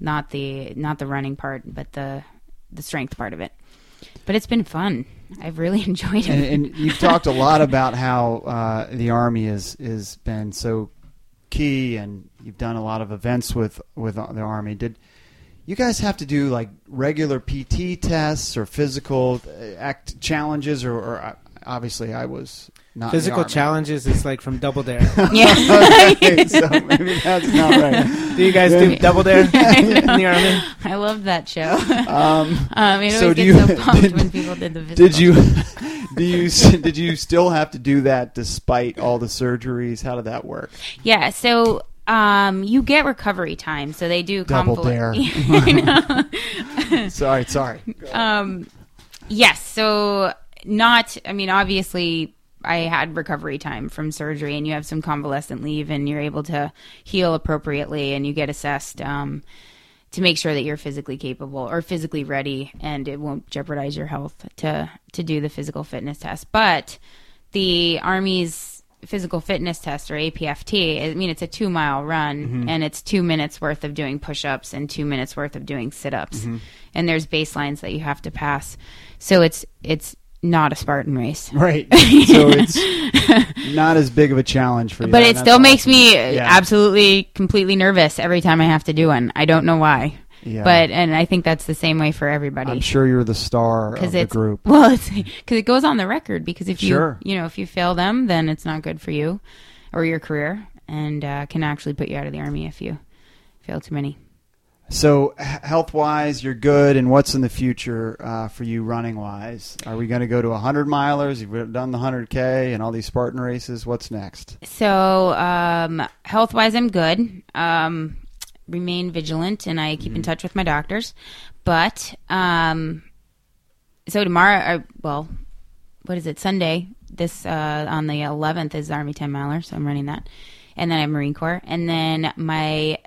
not the not the running part, but the the strength part of it. But it's been fun. I've really enjoyed it. and, and you've talked a lot about how uh, the army is is been so key, and you've done a lot of events with with the army. Did you guys have to do like regular PT tests or physical uh, act challenges, or, or uh, obviously I was not in the Physical Army. challenges is like from Double Dare. Yeah. okay, so maybe that's not right. do you guys do Double Dare in the army? I love that show. Um, Um, it So always do gets you- so pumped did- when people did the physical. did you do you did you still have to do that despite all the surgeries? How did that work? Yeah, so um, you get recovery time. So they do Double convalescent- dare. I know. Sorry, sorry. um, yes, so not. I mean, obviously, I had recovery time from surgery, and you have some convalescent leave, and you're able to heal appropriately, and you get assessed. Um, to make sure that you're physically capable or physically ready and it won't jeopardize your health to to do the physical fitness test. But the Army's physical fitness test or APFT, I mean, it's a two mile run and it's two minutes worth of doing push ups and two minutes worth of doing sit ups. And there's baselines that you have to pass. So it's it's not a Spartan race. Right. So it's not as big of a challenge for you. But it still makes awesome. me Yeah. absolutely completely nervous every time I have to do one. I don't know why. Yeah. But and I think that's the same way for everybody. I'm sure you're the star of the group. well, it's because it goes on the record. Because if you Sure. you know if you fail them, then it's not good for you or your career, and uh, can actually put you out of the army if you fail too many. So health wise, you're good. And what's in the future uh, for you running wise? Are we going to go to 100 milers? You've done the 100K and all these Spartan races. What's next? So um, health wise, I'm good. Um, remain vigilant, and I keep in touch with my doctors. But um, so tomorrow, uh, well, what is it? Sunday. This uh, on the 11th is Army 10 miler, so I'm running that, and then I have Marine Corps, and then my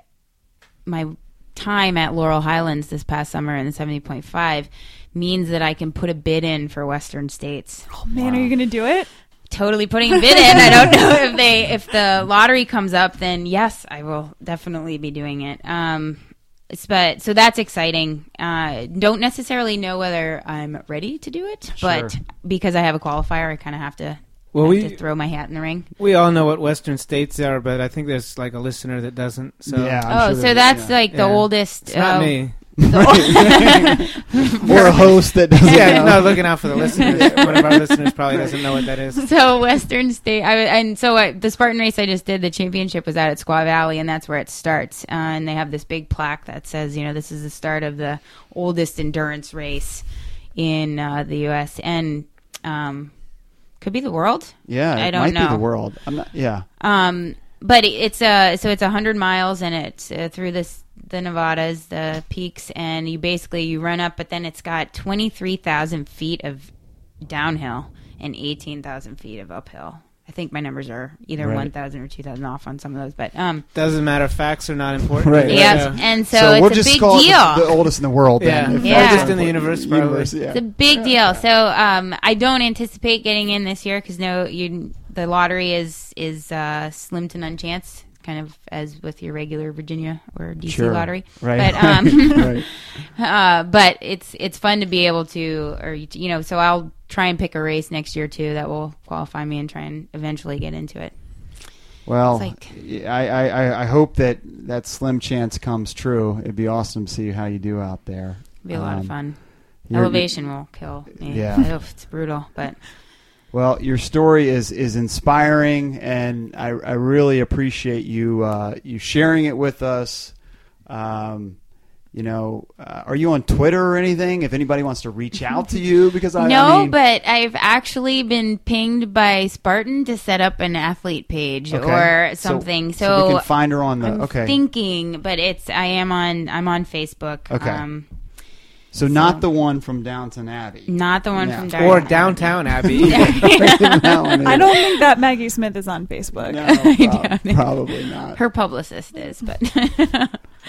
my time at Laurel Highlands this past summer in the 70.5 means that I can put a bid in for Western States Oh man, are you gonna do it? totally putting a bid in. I don't know if they if the lottery comes up, then yes, I will definitely be doing it. Um, but so that's exciting. Uh, don't necessarily know whether I'm ready to do it, but because I have a qualifier, I kind of have to. Well, have we to throw my hat in the ring. we all know what Western states are, but I think there's like a listener that doesn't. So Yeah. I'm oh, sure so that's yeah. like the Yeah. oldest. it's not uh, me. or a host that doesn't Yeah, know. no, looking out for the listeners. One of our listeners probably doesn't know what that is. so Western State, I, and so I, the Spartan race I just did, the championship was out at Squaw Valley, and that's where it starts. Uh, and they have this big plaque that says, you know, this is the start of the oldest endurance race in uh, the U.S. and um, could be the world. Yeah, I don't might be know. the world. I'm not. Yeah. Um, but it's a so it's a hundred miles and it's uh, through this the Nevadas, the peaks, and you basically you run up, but then it's got twenty three thousand feet of downhill and eighteen thousand feet of uphill. I think my numbers are either Right. one thousand or two thousand off on some of those, but um, Doesn't matter. Facts are not important. Right. yeah, and so, we'll it's just a big call deal. it the, the oldest in the world. Yeah. Then, Yeah. that's Oldest in the universe, probably. Universe, yeah. It's a big deal. So um, I don't anticipate getting in this year because no, you the lottery is is uh, slim to none chance, kind of as with your regular Virginia or DC Sure. lottery. Right. But um, right. uh, but it's it's fun to be able to, or you know, so I'll try and pick a race next year too that will qualify me and try and eventually get into it. Well, It's I, I, I- I hope that that slim chance comes true. It'd be awesome to see how you do out there. It'll be a lot Um, of fun. Elevation will kill me. Yeah. Oof, it's brutal, but Well, your story is is inspiring, and I, I really appreciate you uh, you sharing it with us. Um, you know, uh, are you on Twitter or anything? If anybody wants to reach out to you, because I no, I mean, but I've actually been pinged by Spartan to set up an athlete page Okay. or So- something. so, So, we can find her on the I'm okay. thinking, but it's I am on I'm on Facebook. Okay. Um, so not the one from Downton Abbey. not the one Yeah. from Or Dartmouth. downtown Abbey. That I don't think that Maggie Smith is on Facebook. No, prob- probably not. Her publicist is, but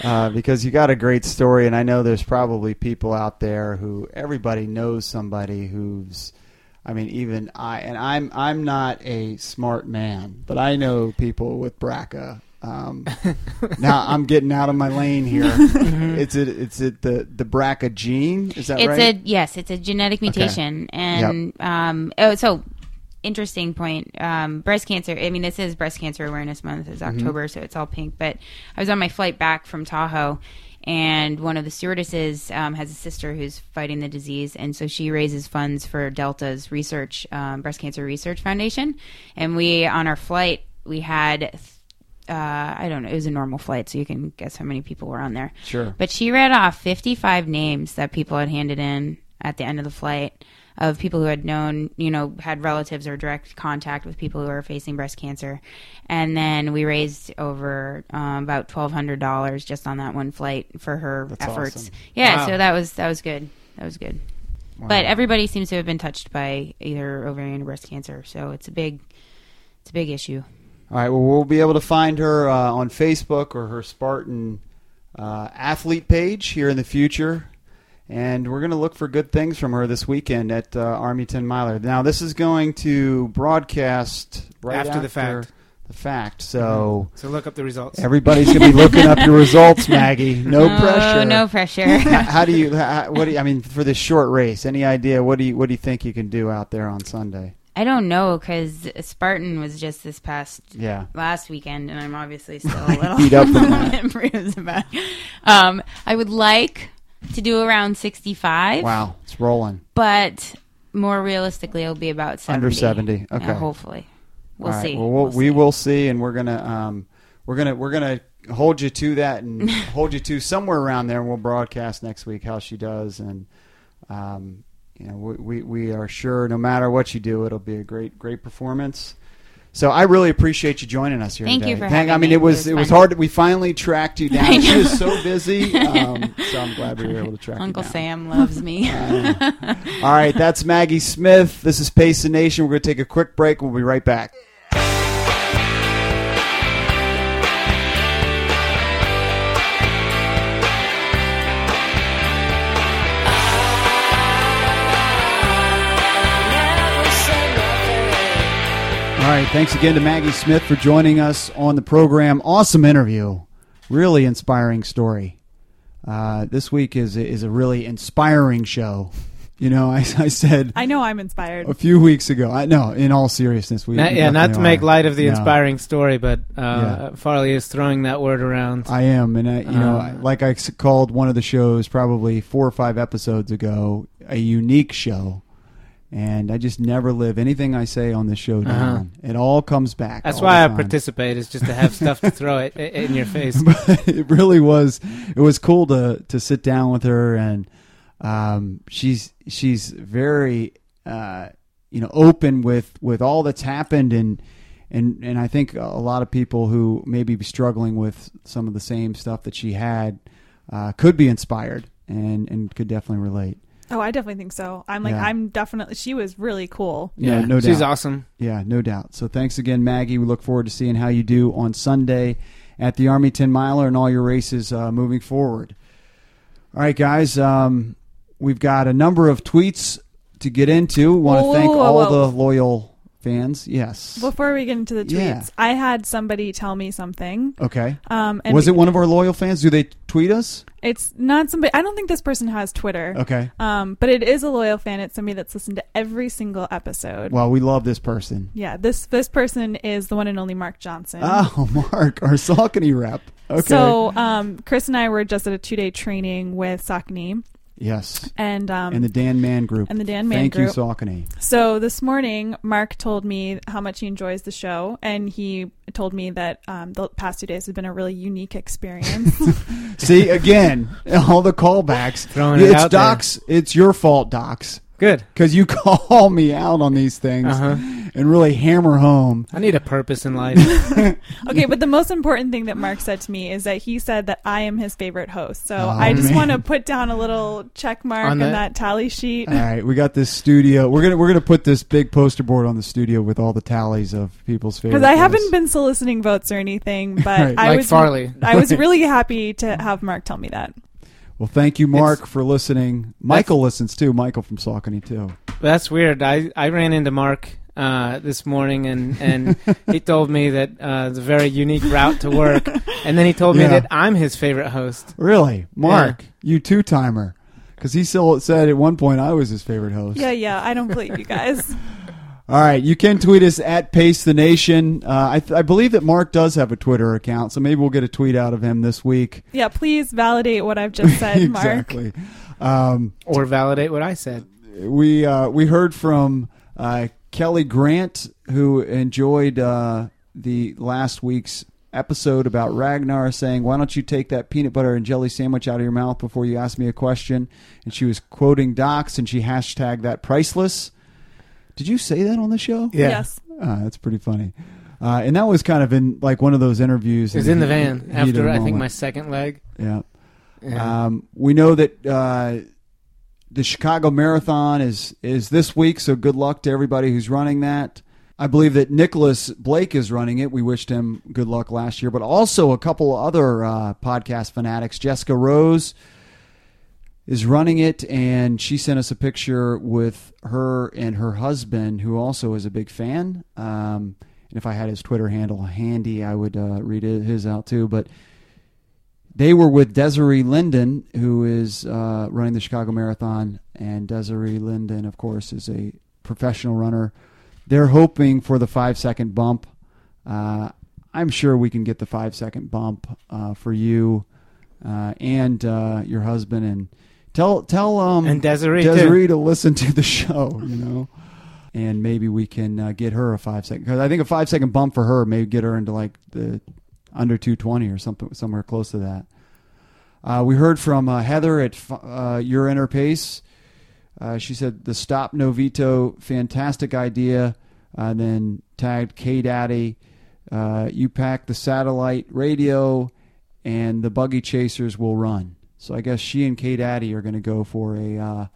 uh, because you got a great story, and I know there's probably people out there who everybody knows somebody who's. I mean, even I, and I'm I'm not a smart man, but I know people with BRCA. Um, now I'm getting out of my lane here. It's it, it's it the the BRCA gene. Is that it's right? a yes, it's a genetic mutation, and um, oh, so interesting point. Um, breast cancer. I mean, this is Breast Cancer Awareness Month. It's Mm-hmm. October, so it's all pink. But I was on my flight back from Tahoe, and one of the stewardesses um, has a sister who's fighting the disease, and so she raises funds for Delta's research, um, breast cancer research foundation. And we on our flight we had. Uh, I don't know. It was a normal flight, so you can guess how many people were on there. Sure. But she read off 55 names that people had handed in at the end of the flight of people who had known, you know, had relatives or direct contact with people who are facing breast cancer. And then we raised over um, about $1,200 just on that one flight for her That's efforts. awesome. Yeah, Wow. so that was that was good. That was good. Wow. But everybody seems to have been touched by either ovarian or breast cancer, so it's a big it's a big issue. All right. Well, we'll be able to find her uh, on Facebook or her Spartan uh, athlete page here in the future, and we're going to look for good things from her this weekend at uh, Army Ten Miler. Now, this is going to broadcast right After the fact. The fact. So So look up the results. everybody's going to be looking up your results, Maggie. No Oh, pressure. No pressure. how, how do you? How, what do you? I mean, for this short race, any idea? What do you? What do you think you can do out there on Sunday? I don't know because Spartan was just this past Yeah. last weekend, and I'm obviously still a little Beat up from that. bruised about. Um, I would like to do around 65, Wow, it's rolling. but more realistically, it'll be about 70. Under 70. Yeah, Okay. hopefully, we'll right, see. Well, we'll, We'll we see. will see, and we're gonna um, we're gonna we're gonna hold you to that and hold you to somewhere around there, and we'll broadcast next week how she does, and um, you know we, we we are sure no matter what you do, it'll be a great great performance. So I really appreciate you joining us here Thank today. you for Thank- having I mean, me. it was It it was was fun. hard. We finally tracked you down. She was so busy, um, so I'm glad we were able to track Uncle you down. Uncle Sam loves me. All right, that's Maggie Smith. This is Pace the Nation. We're going to take a quick break. We'll be right back. All right, thanks again to Maggie Smith for joining us on the program. Awesome interview, really inspiring story. Uh, this week is is a really inspiring show. You know, I, I said I know I'm inspired. a few weeks ago. I know, in all seriousness, we Not, yeah, not to definitely make are. light of the No, inspiring story, but uh, Yeah. Farley is throwing that word around. I am, and I, you know, Um, like I called one of the shows probably four or five episodes ago a unique show, and I just never live anything I say on this show down. It all comes back. That's why I participate is just to have stuff to throw it in your face. but it really was it was cool to to sit down with her and um, she's she's very uh, you know open with with all that's happened and and and I think a lot of people who may be struggling with some of the same stuff that she had uh, could be inspired and and could definitely relate. Oh, I definitely think so. I'm like, Yeah. I'm definitely. She was really cool. Yeah, no she's doubt. awesome. Yeah, no doubt. So thanks again, Maggie. We look forward to seeing how you do on Sunday at the Army 10 miler and all your races uh, moving forward. All right, guys. Um, we've got a number of tweets to get into. Want to Whoa, thank whoa, whoa, all whoa. the loyal fans. Yes. Before we get into the tweets, Yeah. I had somebody tell me something. Okay. Um, and Was it one of our loyal fans? Do they tweet us? It's not somebody. I don't think this person has Twitter. Okay. Um, but it is a loyal fan. It's somebody that's listened to every single episode. Well, we love this person. yeah, this this person is the one and only Mark Johnson. Oh, Mark, our Saucony rep. Okay. So um, Chris and I were just at a two day training with Saucony yes. and um, And the Dan Mann group. and the Dan Man Thank group. Thank you, Saucony. So this morning, Mark told me how much he enjoys the show, and he told me that um, the past two days have been a really unique experience. See again, all the callbacks. Throwing it it's out there. Docs. It's your fault, Docs, Good. because you call me out on these things Uh-huh. And really hammer home. I need a purpose in life. okay, but the most important thing that Mark said to me is that he said that I am his favorite host. So Oh, I just want to put down a little check mark On on, the- that tally sheet. All right, we got this studio. We're gonna we're gonna put this big poster board on the studio with all the tallies of people's favorite. Because I haven't hosts. been soliciting votes or anything, but Right. I Like was Farley. I was really happy to have Mark tell me that. Well, thank you, Mark, for listening. Michael listens too. Michael from Saucony too. That's weird. I, I ran into Mark uh, this morning, and, and he told me that uh, it's a very unique route to work. And then he told Yeah. me that I'm his favorite host. Really, Mark, you two timer, because he still said at one point I was his favorite host. Yeah, yeah, I don't believe you guys. All right, you can tweet us at Pace the Nation. Uh, I, th- I believe that Mark does have a Twitter account, so maybe we'll get a tweet out of him this week. Yeah, please validate what I've just said, Mark. exactly. Um, Or validate what I said. we uh, we heard from uh, Kelly Grant, who enjoyed uh, the last week's episode about Ragnar, saying, "Why don't you take that peanut butter and jelly sandwich out of your mouth before you ask me a question?" And she was quoting Docs, and she hashtagged that priceless. Did you say that on the show? Yeah. Yes. Ah, that's pretty funny. Uh, and that was kind of in like one of those interviews. It was in the heat- van after I think my second leg. yeah. Yeah. Um, we know that uh, the Chicago Marathon is is this week, so good luck to everybody who's running that. I believe that Nicholas Blake is running it. We wished him good luck last year, but also a couple other uh, podcast fanatics. Jessica Rose is running it, and she sent us a picture with her and her husband, who also is a big fan. Um, and if I had his Twitter handle handy, I would uh, read his out too. But they were with Desiree Linden, who is uh, running the Chicago Marathon, and Desiree Linden, of course, is a professional runner. They're hoping for the five second bump. Uh, I'm sure we can get the five second bump uh, for you uh, and uh, your husband, and tell tell um, and Desiree, too. Desiree to listen to the show. You know. And maybe we can uh, get her a five second because I think a five second bump for her may get her into like the under 220 or something somewhere close to that. Uh, we heard from uh, Heather at uh, Your Inner Pace. Uh, she said the Stop No Veto, fantastic idea. Uh, then tagged K Daddy. Uh, you pack the satellite radio, and the buggy chasers will run. So I guess she and K Daddy are going to go for a, uh,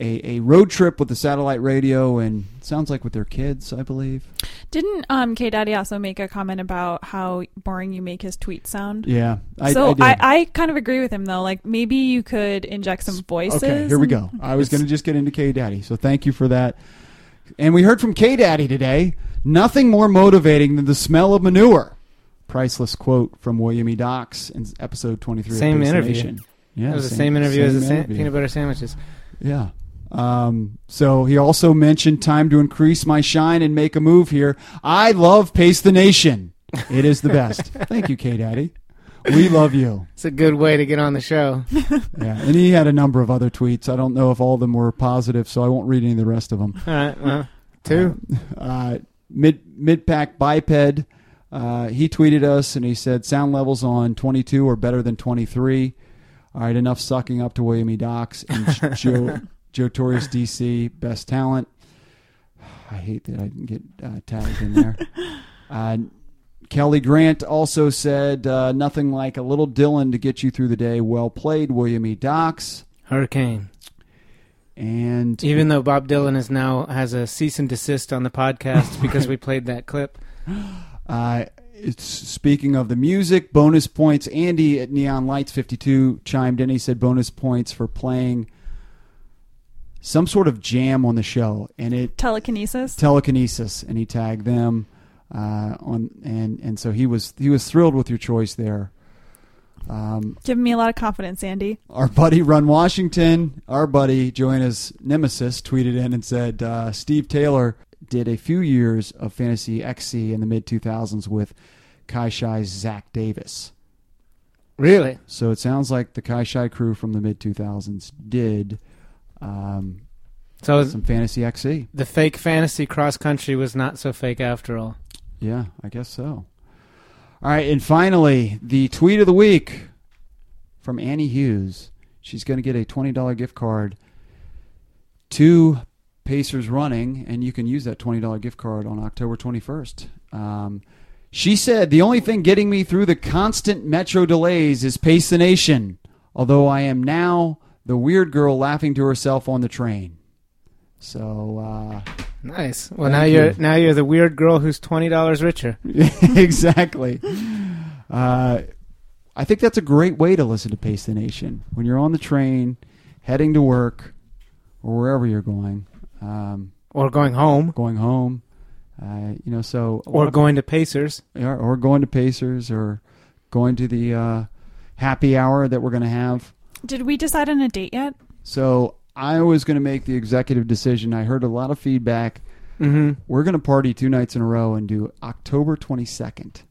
a a road trip with the satellite radio, and sounds like with their kids, I believe. Didn't um, K Daddy also make a comment about how boring you make his tweets sound? Yeah, I, so I. I, I, kind of agree with him though. Like maybe you could inject some voices. Okay, here we go. I was going to just get into K Daddy, so thank you for that. And we heard from K Daddy today. Nothing more motivating than the smell of manure. Priceless quote from William E. Docs in episode twenty-three. Same of interview. Yeah, It was the same interview as the interview. peanut butter sandwiches. Yeah. Um, so he also mentioned time to increase my shine and make a move here. I love Pace the Nation. It is the best. Thank you, K Daddy. We love you. It's a good way to get on the show. Yeah, and he had a number of other tweets. I don't know if all of them were positive, so I won't read any of the rest of them. All right, well, two. Uh, mid mid pack biped. Uh, he tweeted us and he said sound levels on 22 are better than 23. All right, enough sucking up to William E. Docs and Joe Joe Torres DC best talent. I hate that I didn't get uh, tagged in there. Uh, Kelly Grant also said uh, nothing like a little Dylan to get you through the day. Well played, William E. Docs. Hurricane. And Even though Bob Dylan is now has a cease and desist on the podcast because we played that clip. Uh, it's speaking of the music, bonus points. Andy at Neon Lights 52 chimed in. He said bonus points for playing some sort of jam on the show, and it Telekinesis. telekinesis, and he tagged them uh, on, and and so he was he was thrilled with your choice there. Um, Giving me a lot of confidence, Andy. our buddy Run Washington, our buddy Joanna's nemesis, tweeted in and said uh, Steve Taylor did a few years of Fantasy XC in the mid 2000s with Kai Shai's Zach Davis. Really? So it sounds like the Kai Shai crew from the mid 2000s did um, So some Fantasy XC. the fake fantasy cross country was not so fake after all. Yeah, I guess so. All right, and finally, the tweet of the week from Annie Hughes. She's going to get a $20 gift card to Pacers Running, and you can use that $20 gift card on October 21st. Um, she said, The only thing getting me through the constant metro delays is Pace the Nation, although I am now the weird girl laughing to herself on the train. So, uh, Nice. Well, now you. you're now you're the weird girl who's twenty dollars richer. exactly. Uh, I think that's a great way to listen to Pace the Nation when you're on the train, heading to work, or wherever you're going, um, Or going home. going home. Uh, you know, so Or lot of- going to Pacers. or, or going to Pacers, or going to the uh, happy hour that we're going to have. Did we decide on a date yet? So I was going to make the executive decision. I heard a lot of feedback hmm We're going to party two nights in a row and do October 22nd,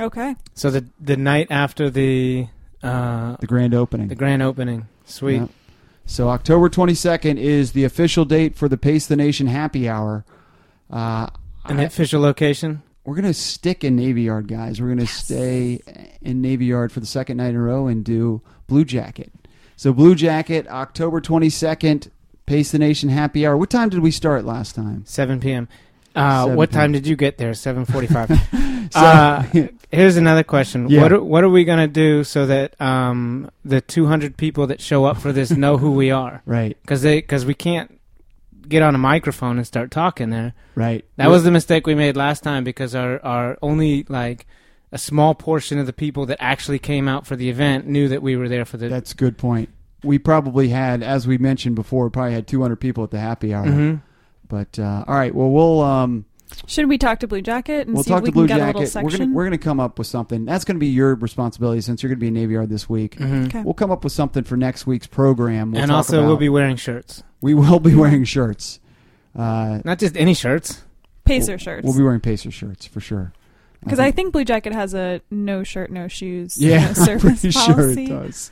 Okay. So the the night after the uh, the grand opening. the grand opening. Sweet. Yep. So October 22nd is the official date for the Pace the Nation Happy Hour. Uh, And I- official location. we're going to stick in Navy Yard, guys. We're going to stay in Navy Yard for the second night in a row and do Bluejacket. So Bluejacket, October 22nd, Pace the Nation Happy Hour. What time did we start last time? 7 p.m. Uh, 7 what p.m. time did you get there? 7:45. So- uh, here's another question. Yeah. What are, what are we gonna do so that um, the 200 people that show up for this know who we are? right, Because they because we can't get on a microphone and start talking there. right. That was the mistake we made last time because our our only like a small portion of the people that actually came out for the event knew that we were there for the. That's a good point. We probably had, as we mentioned before, probably had 200 people at the happy hour. Mhm. But uh, all right, well, we'll um, Should we talk to Bluejacket and we'll see talk if we to Blue can get a little Jacket. We're section? gonna we're gonna come up with something. That's gonna be your responsibility since you're gonna be in Navy Yard this week. Mhm. Okay. We'll come up with something for next week's program. We'll and talk also, we'll be wearing shirts, we will be wearing shirts. Uh, not just any shirts. Pacer shirts. we'll be wearing Pacer shirts for sure. Because I think Bluejacket has a no shirt, no shoes yeah, no I'm service pretty policy. sure it does.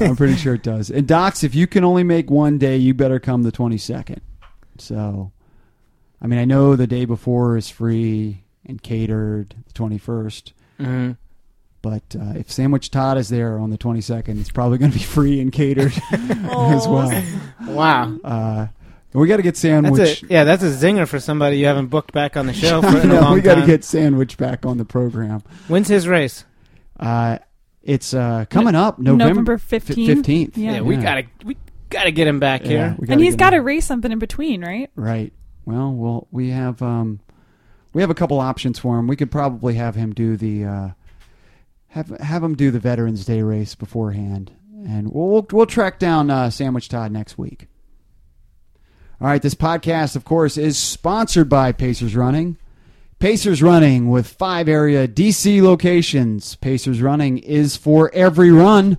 I'm pretty sure it does. And Docs, if you can only make one day, you better come the 22nd. So, I mean, I know the day before is free and catered, the 21st. hmm But uh, if Sandwich Todd is there on the 22nd, it's probably going to be free and catered as well. Wow. Uh, we got to get Sandwich. That's Sandwich. a yeah. That's a zinger for somebody you haven't booked back on the show for in a No, long we got to time. get Sandwich back on the program. When's his race? Uh, it's uh, coming up November, November fif- 15th. 15th. Yeah. we gotta we gotta get him back here. we and he's got to race something in between, right? Right. Well, well, we have um, we have a couple options for him. We could probably have him do the uh, have have him do the Veterans Day race beforehand, and we'll we'll, we'll track down uh, Sandwich Todd next week. All right, this podcast, of course, is sponsored by Pacers Running. Pacers Running with five area DC locations. Pacers Running is for every run.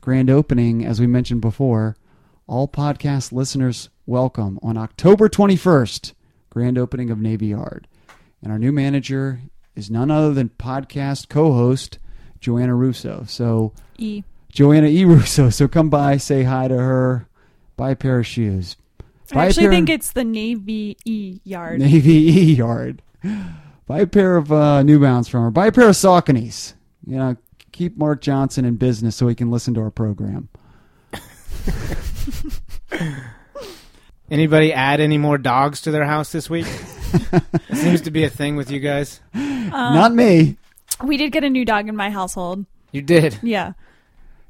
Grand opening, as we mentioned before. All podcast listeners welcome on October 21st, grand opening of Navy Yard. And our new manager is none other than podcast co host Joanna Russo. So, E. Joanna E. Russo. So, come by, say hi to her, buy a pair of shoes. Buy I a actually think of- it's the Navy E yard. Navy E Yard. Buy a pair of uh, New Balance from her. Buy a pair of Sauconys. You know, keep Mark Johnson in business so he can listen to our program. Anybody add any more dogs to their house this week? it seems to be a thing with you guys. Um, Not me. We did get a new dog in my household. You did. Yeah.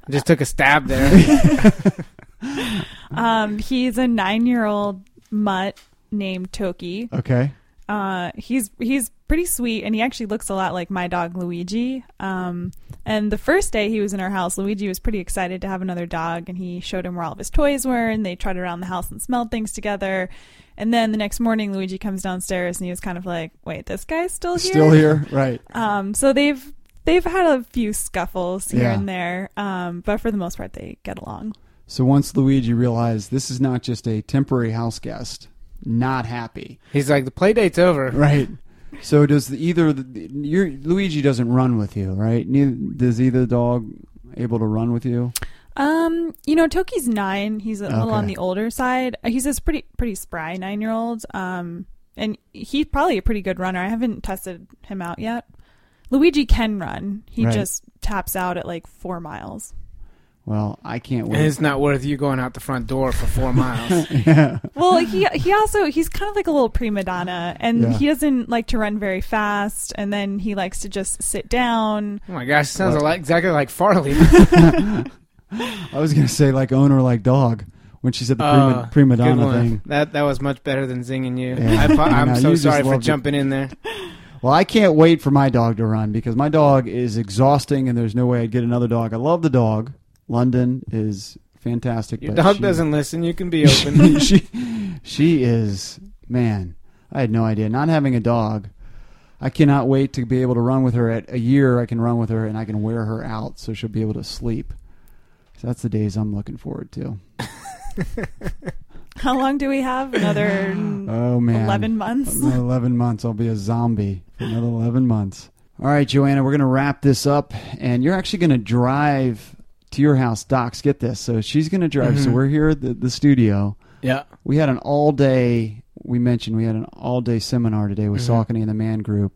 I just took a stab there. Um, he's a nine-year-old mutt named Toki. Okay. Uh, he's he's pretty sweet, and he actually looks a lot like my dog Luigi. Um, and the first day he was in our house, Luigi was pretty excited to have another dog, and he showed him where all of his toys were, and they trotted around the house and smelled things together. And then the next morning, Luigi comes downstairs, and he was kind of like, "Wait, this guy's still here." Still here? Right. Um, so they've they've had a few scuffles here Yeah. and there, um, but for the most part, they get along. So once Luigi realized this is not just a temporary house guest, not happy. He's like, the play date's over. Right. So does the, either the, your Luigi doesn't run with you, right? Neither, does either dog able to run with you? Um, you know, Toki's nine. He's a little on the older side. Uh, He's this pretty pretty spry nine year old. Um, and he's probably a pretty good runner. I haven't tested him out yet. Luigi can run. He Right. just taps out at like four miles. Well, I can't And wait. it's not worth you going out the front door for four miles. yeah. Well, he he also he's kind of like a little prima donna, and Yeah. he doesn't like to run very fast. And then he likes to just sit down. oh my gosh, sounds What? a lot, exactly like Farley. I was gonna say like owner like dog when she said the Uh, prima, prima donna thing. That that was much better than zinging you. Yeah. I, po- I I'm know, so you sorry for loved it. jumping in there. Well, I can't wait for my dog to run because my dog is exhausting, and there's no way I'd get another dog. I love the dog. London is fantastic. Your but dog she- doesn't listen. You can be open. she she is man. I had no idea. Not having a dog, I cannot wait to be able to run with her. At a year, I can run with her and I can wear her out so she'll be able to sleep. So that's the days I'm looking forward to. How long do we have? Another Oh man, 11 months? Another Eleven months. I'll be a zombie for another eleven months. All right, Joanna, we're gonna wrap this up, and you're actually gonna drive to your house. Docs, get this. So she's gonna drive. So Mhm. we're here at the, the studio. Yeah. We had an all day. We mentioned we had an all day seminar today with Mhm. Saucony and the Man Group,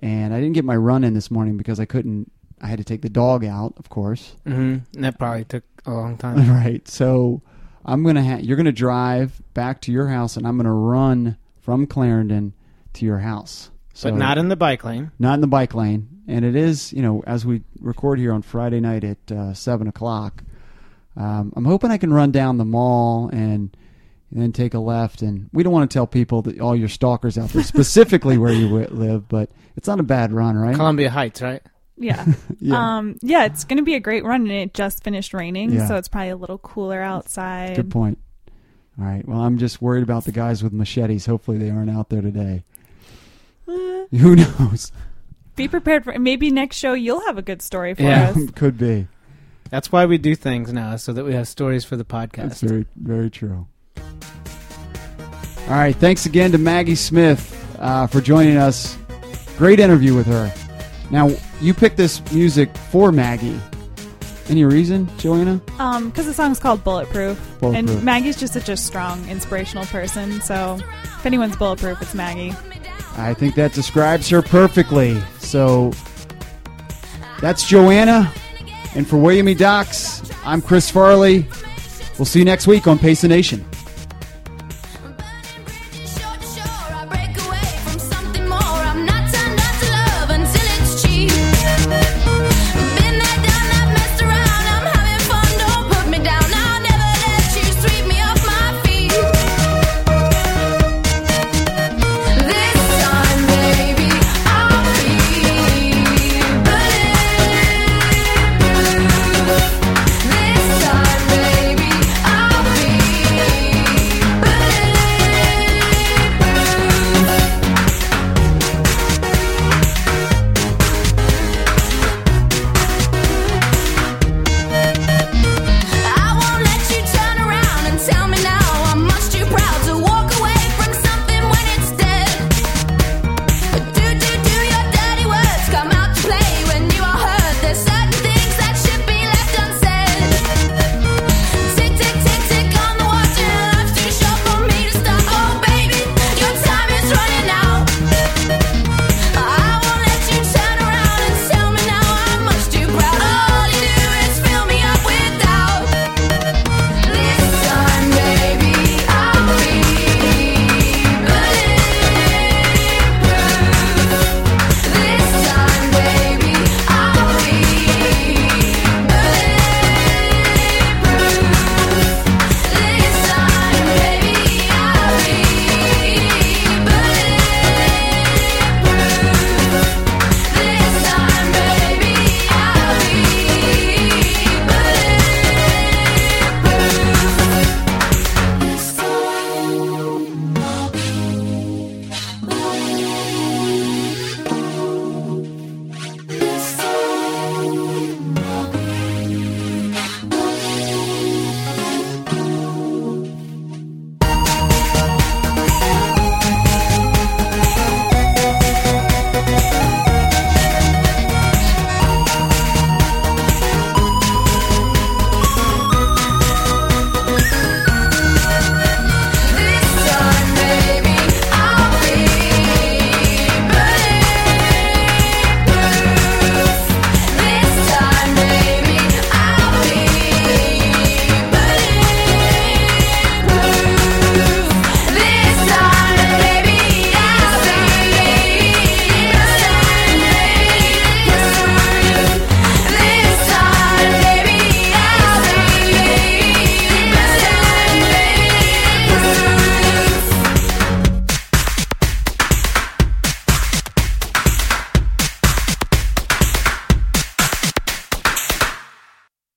and I didn't get my run in this morning because I couldn't. I had to take the dog out, of course. hmm That probably took a long time. right. So I'm gonna. Ha- you're gonna drive back to your house, and I'm gonna run from Clarendon to your house. So but not in the bike lane. not in the bike lane. And it is, you know, as we record here on Friday night at uh, seven o'clock. Um, I'm hoping I can run down the mall and, and then take a left. And we don't want to tell people that all your stalkers out there specifically where you wi- live, but it's not a bad run, right? Columbia Heights, right? Yeah. yeah. Um, yeah, it's going to be a great run, and it just finished raining, Yeah. so it's probably a little cooler outside. Good point. All right. Well, I'm just worried about the guys with machetes. Hopefully, they aren't out there today. Who knows? be prepared for maybe next show you'll have a good story for Yeah. us. Could be. That's why we do things now, so that we have stories for the That's podcast. very, very true. All right. Thanks again to Maggie Smith uh, for joining us. Great interview with her. Now, you picked this music for Maggie. Any reason, Joanna? Um, because the song's called Bulletproof, Bulletproof. and Maggie's just such a strong, inspirational person. So, if anyone's bulletproof, it's Maggie. I think that describes her perfectly. So that's Joanna. And for William E. Docs, I'm Chris Farley. We'll see you next week on Pace the Nation.